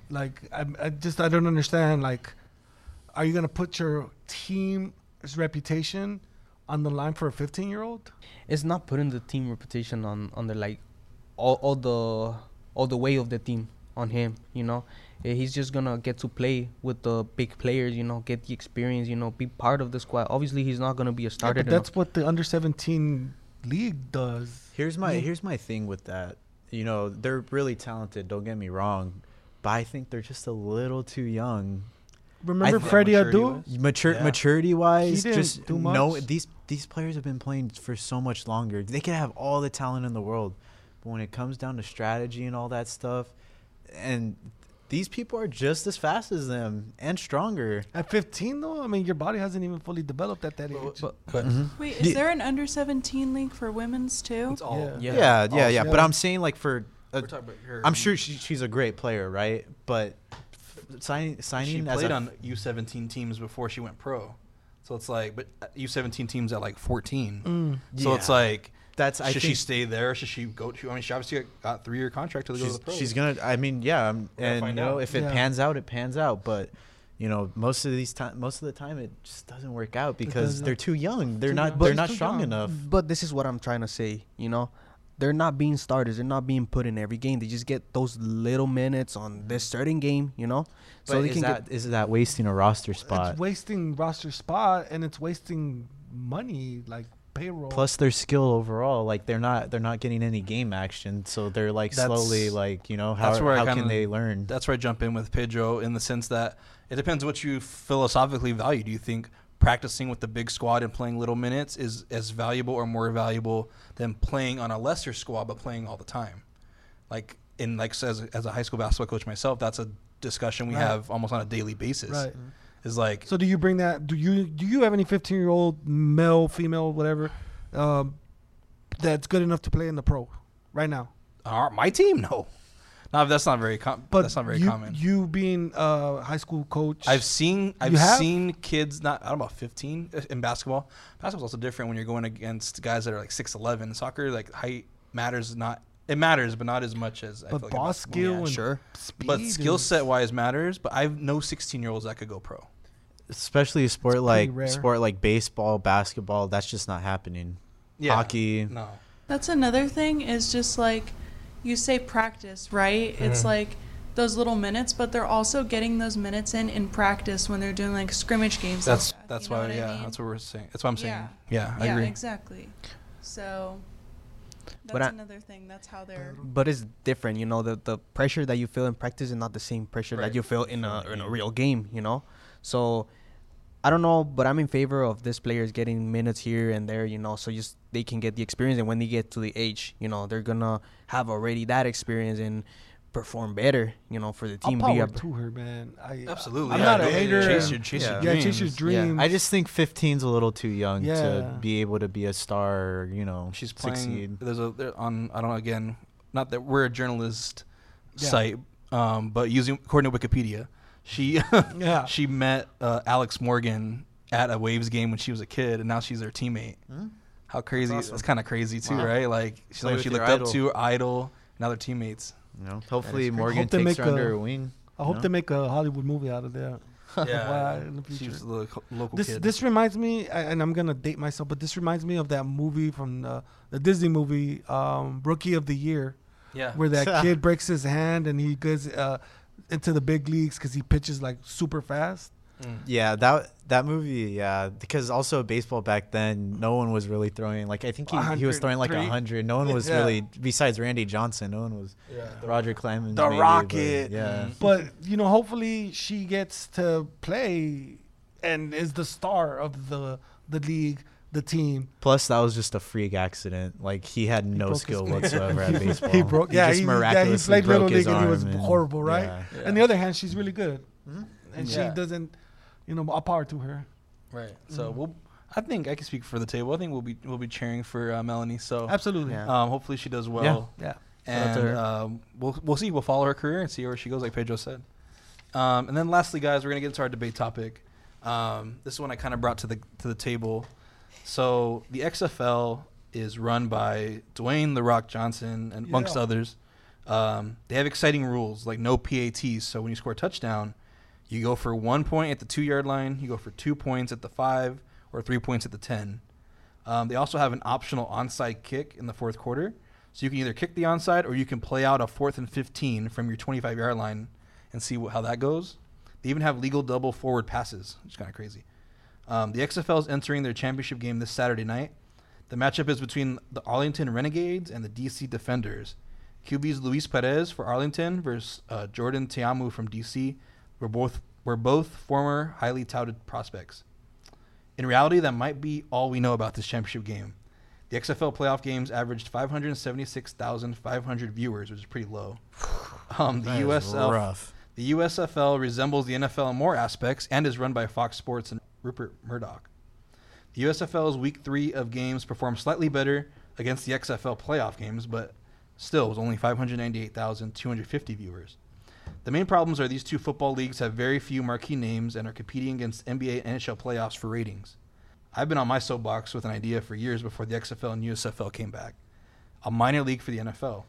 Like I, I just I don't understand. Like, are you gonna put your team's reputation on the line for a 15 year old? It's not putting the team reputation on on the like all, all the all the way of the team on him. You know, he's just gonna get to play with the big players. You know, get the experience. You know, be part of the squad. Obviously, he's not gonna be a starter. but in a- that's what the under 17 league does. Here's my Yeah. here's my thing with that. You know, they're really talented. Don't get me wrong, but I think they're just a little too young. Remember think Freddy maturity Adu? Mature Yeah. maturity wise, just do no. These these players have been playing for so much longer. They could have all the talent in the world, but when it comes down to strategy and all that stuff, and these people are just as fast as them and stronger. At 15 though, I mean your body hasn't even fully developed at that age. But, but Wait, is there an under 17 league for women's too? it's all. Yeah. Yeah, Yeah. yeah, yeah. Yeah. But I'm saying like for, a, about her I'm sure she, she's a great player, right? But f- signing she signing as played a on U17 teams before she went pro. So it's like, but uh, U17 teams at like 14. Mm. So it's like, that's I should she stay there? Should she go? To, I mean, she obviously got three year contract to go to the pros. she's gonna. I mean, yeah, um, We gotta and you know, out. if it Yeah. pans out, it pans out. But you know, most of these time, most of the time, it just doesn't work out because they're too young. They're Too not. young. They're not strong young. enough. But this is what I'm trying to say, you know. They're not being starters. They're not being put in every game. They just get those little minutes on this certain game, you know. So So they is can that get. is that wasting a roster spot? It's wasting roster spot and it's wasting money like payroll. Plus their skill overall, like they're not they're not getting any game action, so they're like That's- slowly like you know how that's where how kinda- can they learn? That's where I jump in with Pedro in the sense that it depends what you philosophically value. Do you think practicing with the big squad and playing little minutes is as valuable or more valuable than playing on a lesser squad but playing all the time? Like in like as a, as a high school basketball coach myself, that's a discussion we Right. have almost on a daily basis. right. Mm-hmm. Is like So do you bring that? Do you do you have any 15 year old male, female, whatever, um, that's good enough to play in the pro right now? our, my team, no, no, that's not very com- But that's not very you, common. You being a high school coach, I've seen I've seen kids not I don't know about 15 in basketball. Basketball's also different when you're going against guys that are like 6'11. Soccer like height matters not it matters but not as much as I but feel like ball basketball. skill Yeah, and sure. speed. But skill set wise matters, but I've no 16 year olds that could go pro. Especially a sport pretty like rare. sport like baseball, basketball, that's just not happening. Hockey, No. That's another thing is just like you say practice, right? It's mm-hmm. like those little minutes, but they're also getting those minutes in in practice when they're doing like scrimmage games. That's like that, that's you know why what I yeah, mean? that's what we're saying. That's what I'm saying. Yeah. Yeah, I yeah, agree. exactly. So that's But I- another thing. That's how they're. But it's different, you know. The the pressure that you feel in practice is not the same pressure Right. that you feel in a in a real game, you know. So I don't know, but I'm in favor of these players getting minutes here and there, you know, so just they can get the experience, and when they get to the age, you know, they're gonna have already that experience and perform better, you know, for the I'll team. power Be a, to her, man. I, Absolutely. I'm yeah, not a hater. Chase your, chase Yeah. your yeah, chase your dreams. Yeah. I just think 15's a little too young Yeah. to be able to be a star. Or, you know, She's playing. succeed. There's a there, on. I don't know. Again, not that we're a journalist Yeah. site, um, but using according to Wikipedia, she yeah. she met uh, Alex Morgan at a Waves game when she was a kid, and now she's their teammate. Hmm? How crazy! That's That's, awesome. kind of crazy too, Wow. right? Like she's Play someone she your looked up idol. to, idol. Now they're teammates. You know, hopefully crazy. Morgan Hope takes make her under her wing. I hope No? they make a Hollywood movie out of that. Why in the future. was the lo- local This kid. this reminds me, and I'm gonna date myself, but this reminds me of that movie from the, the Disney movie, um, Rookie of the Year, yeah. where that kid breaks his hand and he goes uh, into the big leagues because he pitches like super fast. Mm. Yeah, that that movie, yeah, because also baseball back then, no one was really throwing like I think he, he was throwing like a hundred. No one was Yeah. really besides Randy Johnson. No one was Yeah. Roger Clemens. The maybe, but Rocket. yeah. Mhm. But you know, hopefully she gets to play and is the star of the the league, the team. Plus, that was just a freak accident. Like he had no broke his- skill whatsoever at baseball. He broke. Yeah, just he, yeah, he played little broke his league and he was and- horrible, right? yeah. Yeah. On the other hand, she's really good, and Yeah. she doesn't. You know, all power to her. Right. So Mhm. we'll. I think I can speak for the table. I think we'll be we'll be cheering for uh, Melanie. So Absolutely. Yeah. um, hopefully she does well. Yeah. Shout out to And um, we'll we'll see. We'll follow her career and see where she goes, like Pedro said. Um, and then lastly, guys, we're gonna get into our debate topic. Um, this is one I kind of brought to the to the table. So the XFL is run by Dwayne the Rock Johnson and amongst Yeah. others. Um, they have exciting rules like no PATs. So when you score a touchdown, you go for one point at the two yard line, you go for two points at the five, or three points at the ten. Um, they also have an optional onside kick in the fourth quarter. So you can either kick the onside or you can play out a fourth and 15 from your 25 yard line and see how that goes. They even have legal double forward passes, which is kind of crazy. Um, the XFL is entering their championship game this Saturday night. The matchup is between the Arlington Renegades and the DC Defenders. QB's Luis Perez for Arlington versus uh, Jordan Ta'amu from DC. We're both we're both former highly touted prospects. In reality, that might be all we know about this championship game. The XFL playoff games averaged 576,500 viewers, which is pretty low. Um, the That is USL rough. the USFL resembles the NFL in more aspects and is run by Fox Sports and Rupert Murdoch. The USFL's week three of games performed slightly better against the XFL playoff games, but still was only 598,250 viewers. The main problems are these two football leagues have very few marquee names and are competing against NBA and NHL playoffs for ratings. I've been on my soapbox with an idea for years before the XFL and USFL came back. A minor league for the NFL.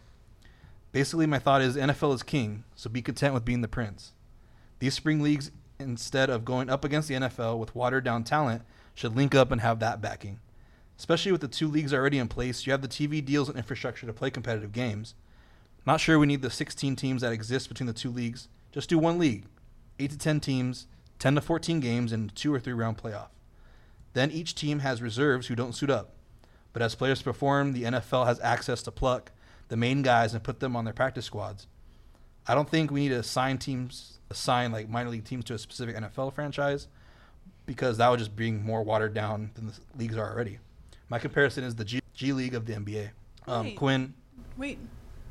Basically, my thought is NFL is king, so be content with being the prince. These spring leagues, instead of going up against the NFL with watered down talent, should link up and have that backing. Especially with the two leagues already in place, you have the TV deals and infrastructure to play competitive games. Not sure we need the 16 teams that exist between the two leagues. Just do one league, 8 to 10 teams, 10 to 14 games, and two or three round playoff. Then each team has reserves who don't suit up. But as players perform, the NFL has access to pluck the main guys and put them on their practice squads. I don't think we need to assign teams, assign like minor league teams to a specific NFL franchise, because that would just bring more watered down than the leagues are already. My comparison is the G, G League of the NBA. Um, Wait. Quinn, Wait,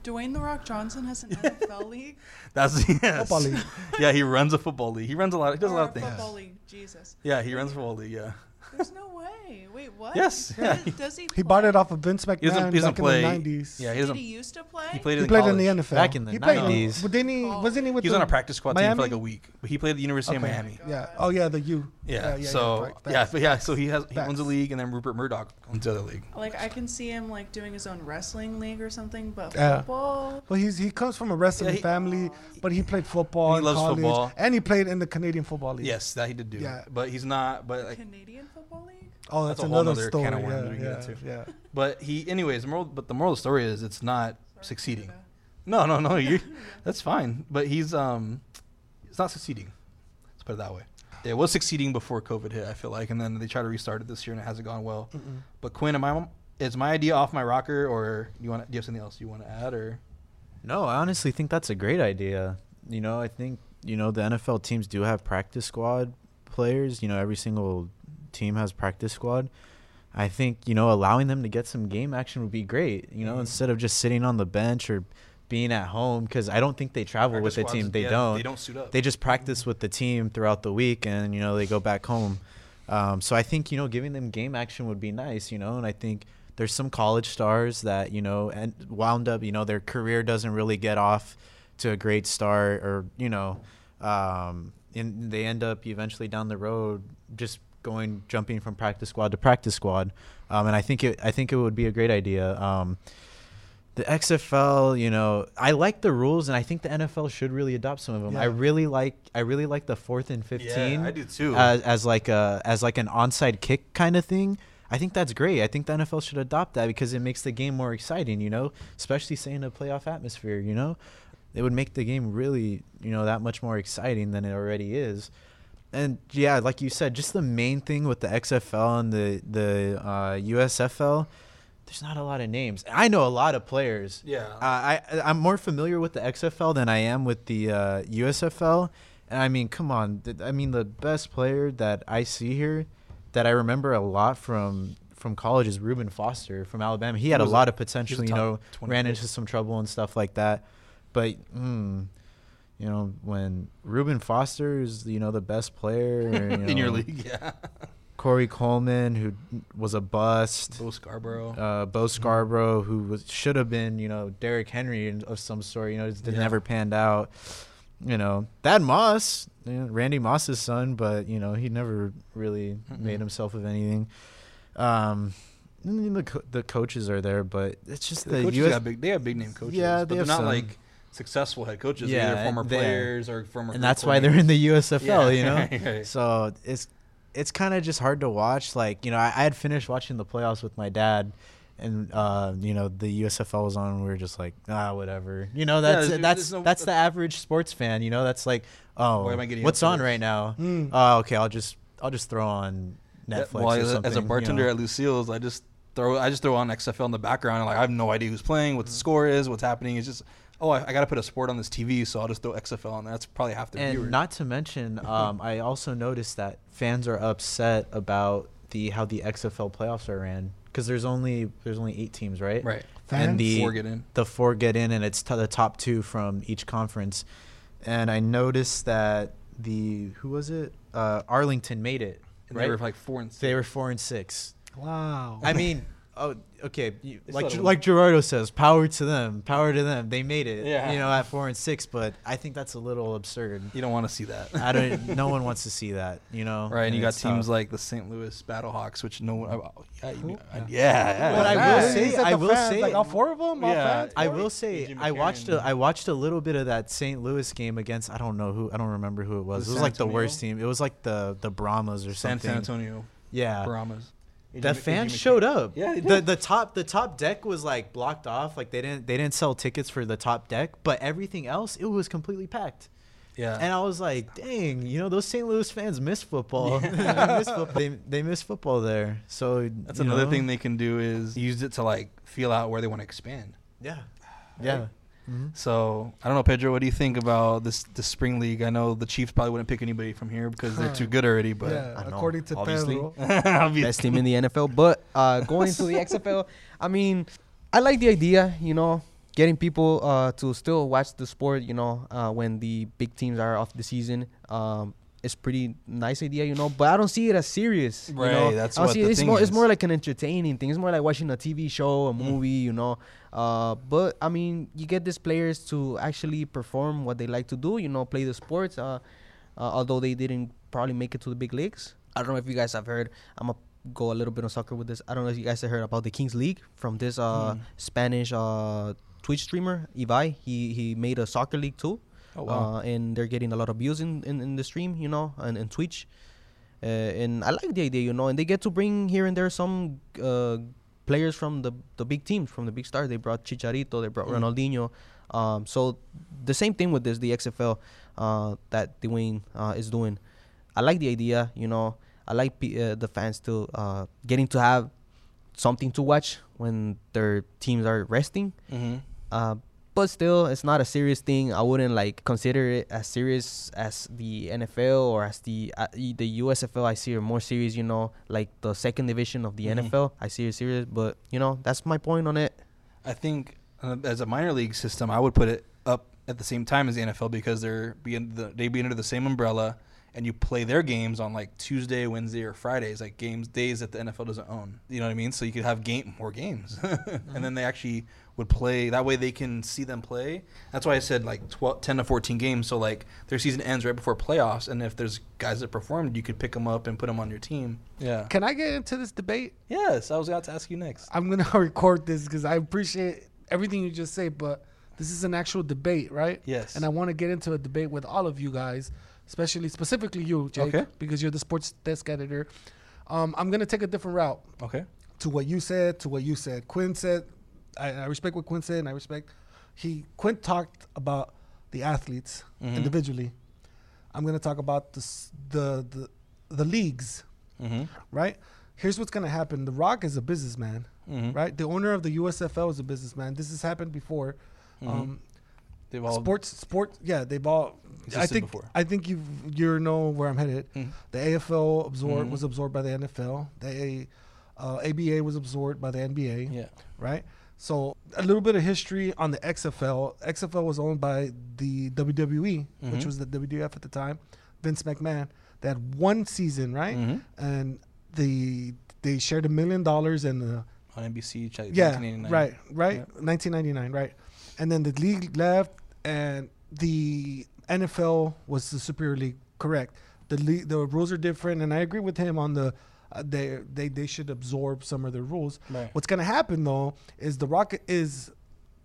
Dwayne the Rock Johnson has an NFL league. that's yes. Football league. yeah, he runs a football league. He runs a lot. He does a lot of things. Football league. Jesus. Yeah, he runs a football league. Yeah. There's no way. Wait, what? Yes, yeah. Does, does he? He bought it off of Vince McMahon He doesn't, he doesn't back play. in the 90s. Yeah, he Did doesn't. he used to play? He played He in played in the NFL. Back in the he played, 90s. But didn't he, Oh. wasn't he with He was the on a practice squad team for like a week, but he played at the University of Okay. Miami. Yeah. Oh yeah, the U. Yeah. so right, yeah, facts. but yeah, so he has he owns a league, and then Rupert Murdoch owns the other league. Like I can see him like doing his own wrestling league or something, but Yeah. football. Well, he's he comes from a wrestling Yeah, he- family, but he played football He loves college, football. and he played in the Canadian Football League. Yes, that he did do. Yeah. But he's not. But like, Canadian football league. Oh, that's, That's a another nother story. can of worms yeah, we yeah, get to. yeah. but he, anyways. Moral, but the moral of the story is it's not succeeding. No, no, no. You, that's fine. But he's um, it's not succeeding. Let's put it that way. It was succeeding before COVID hit. I feel like, and then they tried to restart it this year, and it hasn't gone well. Mm-mm. But Quinn, am I? Is my idea off my rocker, or you want? Do you have something else you want to add, or? No, I honestly think that's a great idea. You know, I think you know the NFL teams do have practice squad players. You know, every single team has practice squad. I think you know allowing them to get some game action would be great. You know, Mhm. instead of just sitting on the bench or being at home because I don't think they travel with the team. They yeah, don't. They don't suit up. They just practice with the team throughout the week, and you know they go back home. Um, so I think you know giving them game action would be nice. You know, and I think there's some college stars that you know and wound up you know their career doesn't really get off to a great start, or you know, um, and they end up eventually down the road just going jumping from practice squad to practice squad. Um, and I think it I think it would be a great idea. Um, the XFL, you know, I like the rules, and I think the NFL should really adopt some of them. I really like, I really like the fourth and fifteen. Yeah, I do too. As, as like a as like an onside kick kind of thing. I think that's great. I think the NFL should adopt that because it makes the game more exciting. You know, especially say in a playoff atmosphere. You know, it would make the game really, you know, that much more exciting than it already is. And yeah, like you said, just the main thing with the XFL and the the uh, USFL, there's not a lot of names. I know a lot of players. Yeah. Uh, I I'm more familiar with the XFL than I am with the uh, USFL. And I mean, come on. th- I mean, the best player that I see here, that I remember a lot from from college is Reuben Foster from Alabama. He had a lot of he was a potential. You know, ran into some trouble and stuff like that. But mm, you know, when Reuben Foster is you know the best player you in your league, yeah. Corey Coleman, who was a bust. Bo Scarborough. Uh, Bo Scarborough, who was, should have been, you know, Derrick Henry of some sort. You know, it Yeah. never panned out. You know, Thad Moss, you know, Randy Moss's son, but you know he never really Mm-mm. made himself of anything. Um, the co- the coaches are there, but it's just the, the, coaches US got big. They have big name coaches. Yeah, but they they're have not some. like successful head coaches. Yeah, Yeah, either former players or former. and that's why they're in the USFL. Yeah, You know, right, right. so it's it's kind of just hard to watch. Like you know, I, I had finished watching the playoffs with my dad, and uh, you know the USFL was on. and We were just like, ah, whatever. You know, that's there's- that's no- that's the average sports fan. You know, that's like, oh, Why am I getting what's on this? right now? Mm. Oh, okay, I'll just I'll just throw on Netflix well, or as, a- as a you bartender know. at Lucille's, I just throw I just throw on XFL in the background and like I have no idea who's playing, what the score is, what's happening. It's just oh I, I got to put a sport on this TV, so I'll just throw XFL on there. That's probably half the and viewers. not to mention, um, I also noticed that fans are upset about the how the XFL playoffs are ran because there's only there's only eight teams, right? right. And the Four get in. the four get in, and it's t- the top two from each conference. And I noticed that the who was it? Uh, Arlington made it. And right? they were like four and six. They were four and six. Wow. I mean, oh, okay. You, like still had a like Gerardo says, power to them, power to them. They made it. Yeah. You know, at four and six, but I think that's a little absurd. you don't want to see that. I don't. no one wants to see that. You know. Right, and you got teams tough. like the St. Louis Battlehawks, which no one. oh, Yeah, you, Who? yeah, yeah. But I will He say- I will fans, say- like all four of them. All Yeah. fans? I will say I watched a I watched a little bit of that St. Louis game against I don't know who I don't remember who it was. Was It it was San like the worst team. It was like the the Brahmas or San, something. San Antonio, Yeah. Brahmas. The AJ fans McCarron. showed up. Yeah, they the did. the top the top deck was like blocked off. Like they didn't they didn't sell tickets for the top deck, but everything else it was completely packed. Yeah. And I was like, dang, you know those St. Louis fans miss football. they, miss football. They, they miss football there. So That's another know, thing they can do is use it to like feel out where they want to expand. Yeah. Yeah. Mhm. So I don't know, Pedro. What do you think about this this spring league? I know the Chiefs probably wouldn't pick anybody from here because they're too good already. But yeah, I know, according to obviously. Pedro. Obviously. best team in the NFL. But uh, going to the XFL, I mean, I like the idea. You know, getting people uh, to still watch the sport. You know, uh, when the big teams are off the season. Um, it's pretty nice idea, you know, but I don't see it as serious. you Right, know? that's I don't what see it, it's thing more it's more like an entertaining thing. It's more like watching a TV show, a Mm. movie, you know. Uh, but I mean, you get these players to actually perform what they like to do, you know, play the sports. Uh, uh, although they didn't probably make it to the big leagues. I don't know if you guys have heard. I'm gonna go a little bit on soccer with this. I don't know if you guys have heard about the Kings League from this uh, Mm. Spanish uh, Twitch streamer Ibai. He he made a soccer league too, Oh wow. uh, and they're getting a lot of views in, in, in the stream, you know, and, and Twitch. Uh, and I like the idea, you know, and they get to bring here and there some uh, players from the the big teams, from the big stars. They brought Chicharito, they brought Mm. Ronaldinho. Um, so the same thing with this, the XFL uh, that Dwayne uh, is doing. I like the idea, you know. I like pe- uh, the fans still uh, getting to have something to watch when their teams are resting. mm-hmm. Uh, but still, it's not a serious thing. I wouldn't like consider it as serious as the NFL or as the uh, the USFL. I see it more serious, you know, like the second division of the Mhm. NFL. I see it serious, but you know, that's my point on it. I think uh, as a minor league system, I would put it up at the same time as the NFL because they're being the, they be under the same umbrella, and you play their games on like Tuesday, Wednesday, or Fridays, like games days that the NFL doesn't own. You know what I mean? So you could have game more games, and then they actually would play. That way they can see them play. That's why I said like 12, 10 to fourteen games. So like their season ends right before playoffs, and if there's guys that performed, you could pick them up and put them on your team. Yeah. Can I get into this debate? Yes, I was about to ask you next. I'm gonna record this because I appreciate everything you just say, but this is an actual debate, right? Yes. And I want to get into a debate with all of you guys, especially specifically you, Jake, Okay. because you're the sports desk editor. Um, I'm gonna take a different route Okay. to what you said, to what you said. Quinn said, I, I respect what Quinn said, and I respect he Quinn talked about the athletes Mhm. individually. I'm gonna talk about the the the, the leagues, Mm-hmm. right? Here's what's gonna happen. The Rock is a businessman, Mm-hmm. right? The owner of the USFL is a businessman. This has happened before. Mhm. Um, They've all sports, sports, yeah, they've all. I think before. I think you you know where I'm headed. Mhm. The AFL absorbed Mhm. was absorbed by the NFL. The uh, ABA was absorbed by the NBA Yeah. right? So a little bit of history on the XFL. XFL was owned by the WWE, which Mhm. was the WWF at the time. Vince McMahon. They had one season, right? Mhm. And the they shared a million dollars and the On NBC. yeah, 1989. right, right, Yeah. 1999, right. And then the league left, and the NFL was the superior league. Correct. The league, the rules are different, and I agree with him on the. Uh, they they they should absorb some of their rules. Right. What's gonna happen though is the Rocket is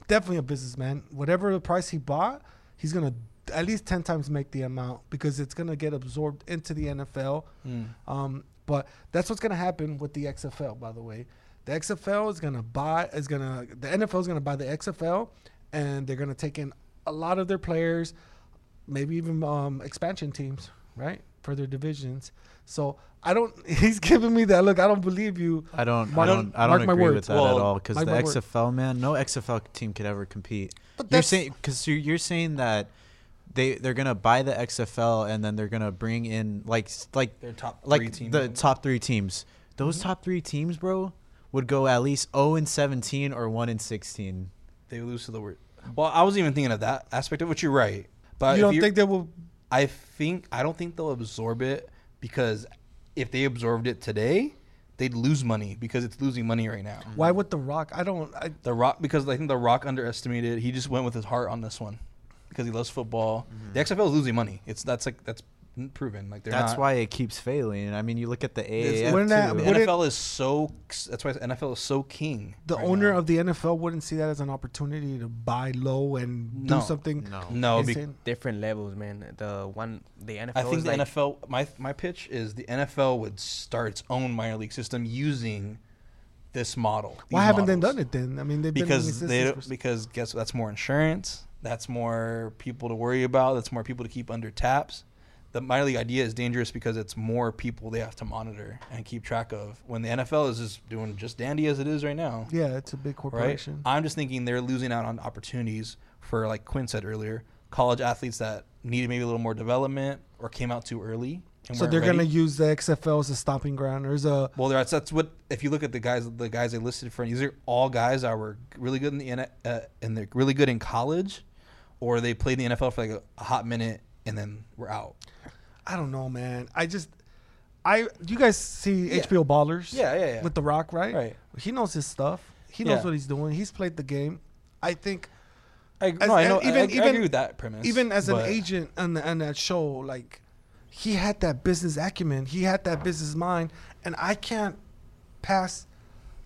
definitely a businessman. Whatever the price he bought, he's gonna at least ten times make the amount because it's gonna get absorbed into the NFL. Mm. Um, but that's what's gonna happen with the XFL. By the way, the XFL is gonna buy is gonna the NFL is gonna buy the XFL, and they're gonna take in a lot of their players, maybe even um, expansion teams, right, for their divisions. So I don't. He's giving me that look. I don't believe you. I don't. Mark- I don't. I don't agree words. with that Well, at all. Because the my word. XFL man, no XFL team could ever compete. But You're saying because you're, you're saying that they they're gonna buy the XFL and then they're gonna bring in like like Their top like teams. the top three teams. Those Mm-hmm. top three teams, bro, would go at least 0 and 17 or 1 and 16. They lose to the word. Well, I wasn't even thinking of that aspect of it. You're right, but you don't think they will? I think I don't think they'll absorb it because if they absorbed it today, they'd lose money because it's losing money right now. Why would the Rock? I don't. I, The Rock because I think the Rock underestimated. He just went with his heart on this one because he loves football. Mm-hmm. The XFL is losing money. It's that's like that's proven. Like they're That's not- why it keeps failing. I mean, you look at the It's- AAF Wouldn't that- too. the would it- NFL is so. That's why the NFL is so king. the right owner now. of the NFL wouldn't see that as an opportunity to buy low and No. do something. no. no, be. Different levels, man. The one, the NFL. I think is the like, NFL. My my pitch is the NFL would start its own minor league system using this model. Why haven't they done it then? I mean, they've Because existence they don't, because guess what? That's more insurance. That's more people to worry about. That's more people to keep under taps. The minor league idea is dangerous because it's more people they have to monitor and keep track of. When the NFL is just doing just dandy as it is right now, yeah, it's a big right? corporation. I'm just thinking they're losing out on opportunities for, like Quinn said earlier, college athletes that needed maybe a little more development or came out too early. So they're gonna use the XFL as a stopping ground. There's a Well, that's that's what if you look at the guys the guys they listed for these are all guys that were really good in the uh, and they're really good in college, or they played in the NFL for like a, a hot minute and then we're out. I don't know, man. I just I you guys see Yeah. HBO Ballers? Yeah, yeah, yeah. With The Rock, right? Right. He knows his stuff. He knows Yeah. what he's doing. He's played the game. I think I, As- no, I know. and Even, even- I, I even- agree with that premise. even as an but- agent on, the, on that show, like he had that business acumen, he had that business mind, and I can't pass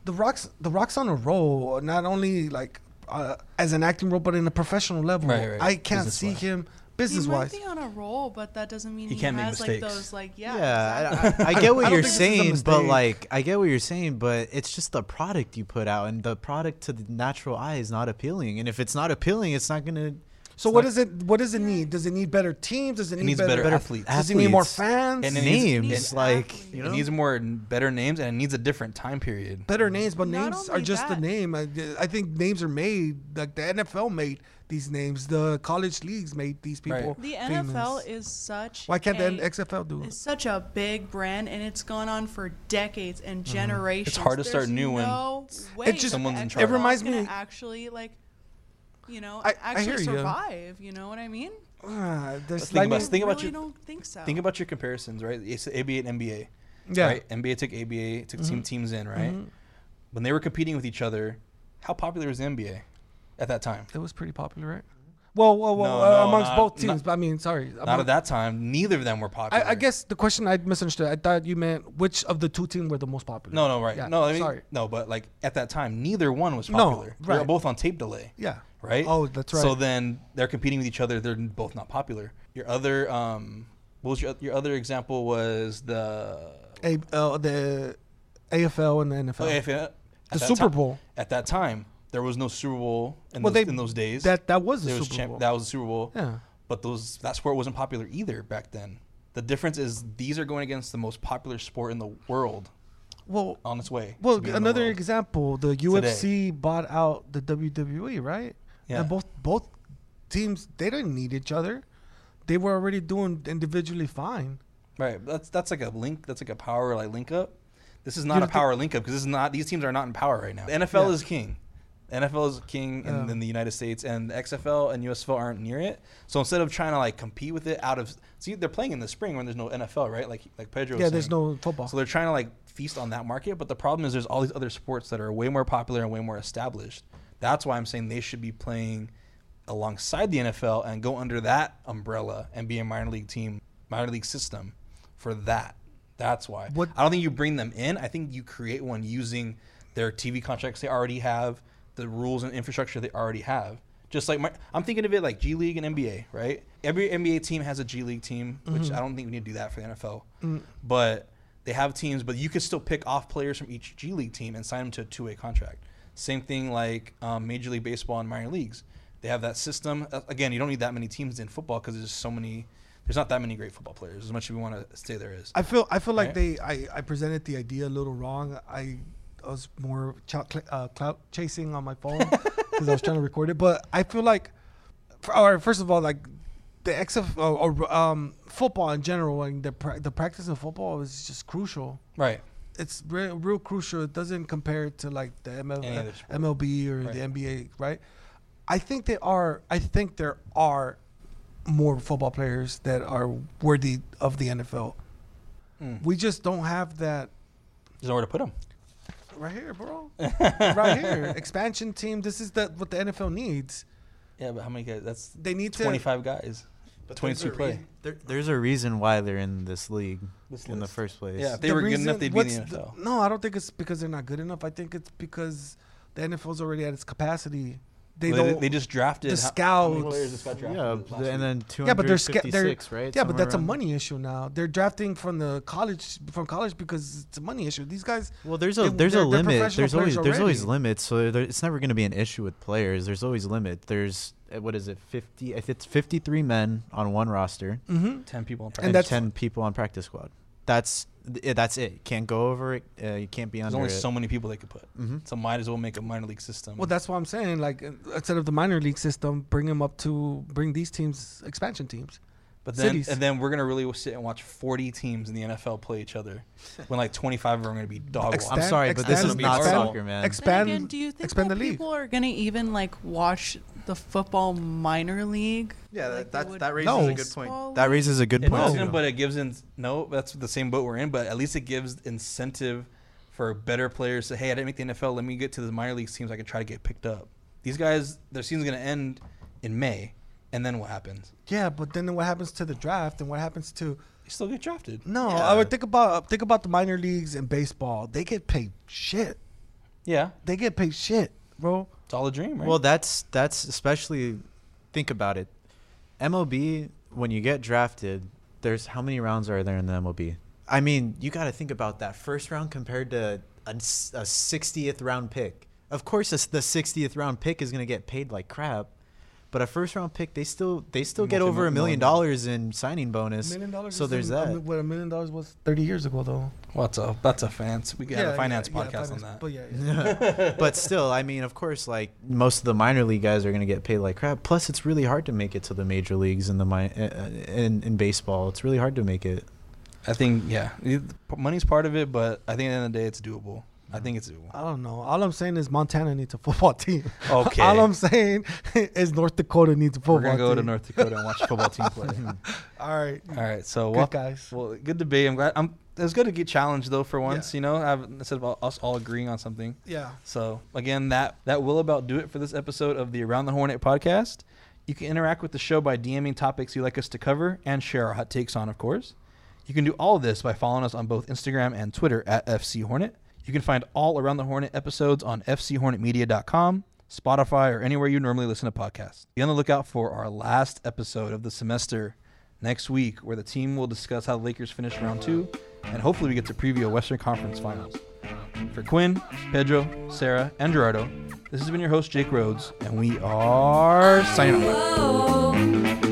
the rocks. The rocks on a roll, not only like uh, as an acting role, but in a professional level. Right, right. I can't see Business-wise. him business he might wise. be on a roll, but that doesn't mean He he, can't make has like mistakes. those like yeah. Yeah, exactly. I, I, I get what I you're think this is a saying, but like I get what you're saying, but it's just the product you put out, and the product to the natural eye is not appealing. And if it's not appealing, it's not gonna. So it's what not- does it? What does it need? Does it need better teams? Does it, It need needs better? better athletes. Does it need more fans? And it names? needs like athletes. you it know, needs more better names and it needs a different time period. better mm-hmm. names, but Not names are only just the name. I, I think names are made. Like the NFL made these names. The college leagues made these people. Right. the famous. NFL is such Why can't a, the XFL do it? It's such a big brand, and it's gone on for decades and generations. It's hard to start new when no way It just- Someone's in charge. It reminds is gonna me- actually like, you know, I- I actually hear survive. You know what I mean? Ah, there's Think like, about- I think about really your- don't think so. Think about your comparisons, right? It's ABA and NBA. yeah. Right? NBA took ABA, took Mm-hmm. team teams in, right? Mhm. When they were competing with each other, how popular was the NBA at that time? It was pretty popular, right? Well, well, well No, uh, no, amongst not- both teams. not- but I mean, sorry. Not among- at that time. Neither of them were popular. I, I guess the question I misunderstood. I thought you meant which of the two teams were the most popular. No, no, right. Yeah, no, I mean, sorry. no, but like at that time, neither one was No, popular. They were right. both on tape delay, Yeah. right? Oh, that's right. So then they're competing with each other. They're both not popular. Your other, um, what was your your other example was the A, uh, the AFL and the NFL. oh, if the that Super ti- Bowl. At that time, there was no Super Bowl in, Well, those, they- in those days. That that was the There was Super champ- Bowl. that was the Super Bowl. yeah. But those that sport wasn't popular either back then. The difference is these are going against the most popular sport in the world Well, on its way. well, in the another example, the UFC bought out the WWE, right? Yeah. And both both teams they didn't need each other. They were already doing individually fine. Right. That's that's like a link. That's like a power like link up. This is You not a don't power link up because this is not. These teams are not in power right now. The NFL Yeah. is king. NFL is king in, Yeah. in the United States, and the XFL and USFL aren't near it. So instead of trying to like compete with it out of see, they're playing in the spring when there's no NFL, right? Like like Pedro. yeah, there's no football. So they're trying to like feast on that market, but the problem is there's all these other sports that are way more popular and way more established. That's why I'm saying they should be playing alongside the NFL and go under that umbrella and be a minor league team, minor league system for that. That's why. What- I don't think you bring them in. I think you create one using their TV contracts they already have, the rules and infrastructure they already have. Just like my, I'm thinking of it like G League and NBA, right? Every NBA team has a G League team, which I don't think we need to do that for the NFL. But they have teams, but you could still pick off players from each G League team and sign them to a two-way contract. Same thing like um, Major League Baseball and minor leagues. They have that system. Uh, Again, you don't need that many teams in football because there's so many. There's not that many great football players as much as we want to say there is. I feel I feel like they I, I presented the idea a little wrong. I, I was more ch- uh, clout chasing on my phone because I was trying to record it. But I feel like, all right, first of all, like the XF or, or um, football in general and the pra- the practice of football is just crucial. Right. It's real, real crucial. It doesn't compare to like the ML, sport. MLB or Right. the NBA, right? I think they are. I think there are more football players that are worthy of the NFL. Mm. We just don't have that There's nowhere to put them. Right here, bro. right here, expansion team. This is the what the NFL needs. Yeah, but how many guys? That's They need 25 guys. But 22 there's play. rea- there, there's a reason why they're in this league This in the first place. Yeah, if they The were good reason- enough, they'd be in what's the the- NFL. no, I don't think it's because they're not good enough. I think it's because the NFL's already at its capacity. They Well, don't. they, just drafted the how- how scouts- players just got drafted yeah, this and week? then yeah, but they're, sca- they're 256, right? Yeah, but Somewhere that's a around- money issue now. They're drafting from the college from college because it's a money issue. These guys, Well, there's a They- there's a limit. There's always players there's always limits. So there, it's never going to be an issue with players. There's always limit. There's uh, what is it? Fifty. If it's 53 men on one roster mm-hmm. 10 people in practice. and, that's- 10 people on practice squad, that's th- that's it. Can't go over it. Uh, you can't be There's under There's only it. so many people they could put. Mhm. So might as well make a minor league system. well, that's what I'm saying. Like uh, instead of the minor league system, bring them up to bring these teams expansion teams. but then cities. and then we're gonna really sit and watch 40 teams in the NFL play each other, when like 25 of them are gonna be dog Ex- walk. I'm sorry, but this is not soccer, man. Then Expand, again, do you think expand that the league. people are gonna even like watch the football minor league? Yeah, like that- they would that raises a good point. that raises a good It point. doesn't, but it gives in no. That's the same boat we're in. But at least it gives incentive for better players to hey, I didn't make the NFL. Let me get to the minor league teams. I can try to get picked up. These guys, their season's gonna end in May, and then what happens? Yeah, but then what happens to the draft and what happens to They still get drafted. No, Yeah. I would think about think about the minor leagues in baseball. They get paid shit. Yeah, They get paid shit, bro. it's all a dream, right? Well, that's that's especially think about it. MLB when you get drafted, there's how many rounds are there in the MLB? I mean, you got to think about that first round compared to a 60th round pick. Of course, the 60th round pick is going to get paid like crap, but a first round pick they still they still get over a million million. dollars in signing bonus. million dollars. So is there's a- a that. mi- what a million dollars was thirty years ago, though. well, that's a that's a fancy. We could have a finance podcast on that. But yeah, yeah. but still, I mean, of course, like most of the minor league guys are going to get paid like crap. Plus, it's really hard to make it to the major leagues in the mi- uh, in in baseball. It's really hard to make it. I think yeah, it- money's part of it, but I think at the end of the day, it's doable. I think it's doable. I don't know. All I'm saying is Montana needs a football team. Okay. All I'm saying is North Dakota needs a football We're gonna go to team. North Dakota and watch a football team play. All right, All right, so good well, guys. well, good debate. I'm glad. I'm. It was good to get challenged though for once. Yeah. You know, I've, instead of us all agreeing on something. Yeah. So again, that that will about do it for this episode of the Around the Hornet podcast. You can interact with the show by DMing topics you'd like us to cover and share our hot takes on, of course. You can do all of this by following us on both Instagram and Twitter at FC Hornet. You can find all Around the Hornet episodes on fchornetmedia.com, Spotify, or anywhere you normally listen to podcasts. Be on the lookout for our last episode of the semester next week, where the team will discuss how the Lakers finished round two, and hopefully we get to preview a Western Conference Finals. For Quinn, Pedro, Sara, and Gerardo, this has been your host, Jake Rhodes, and we are signing off.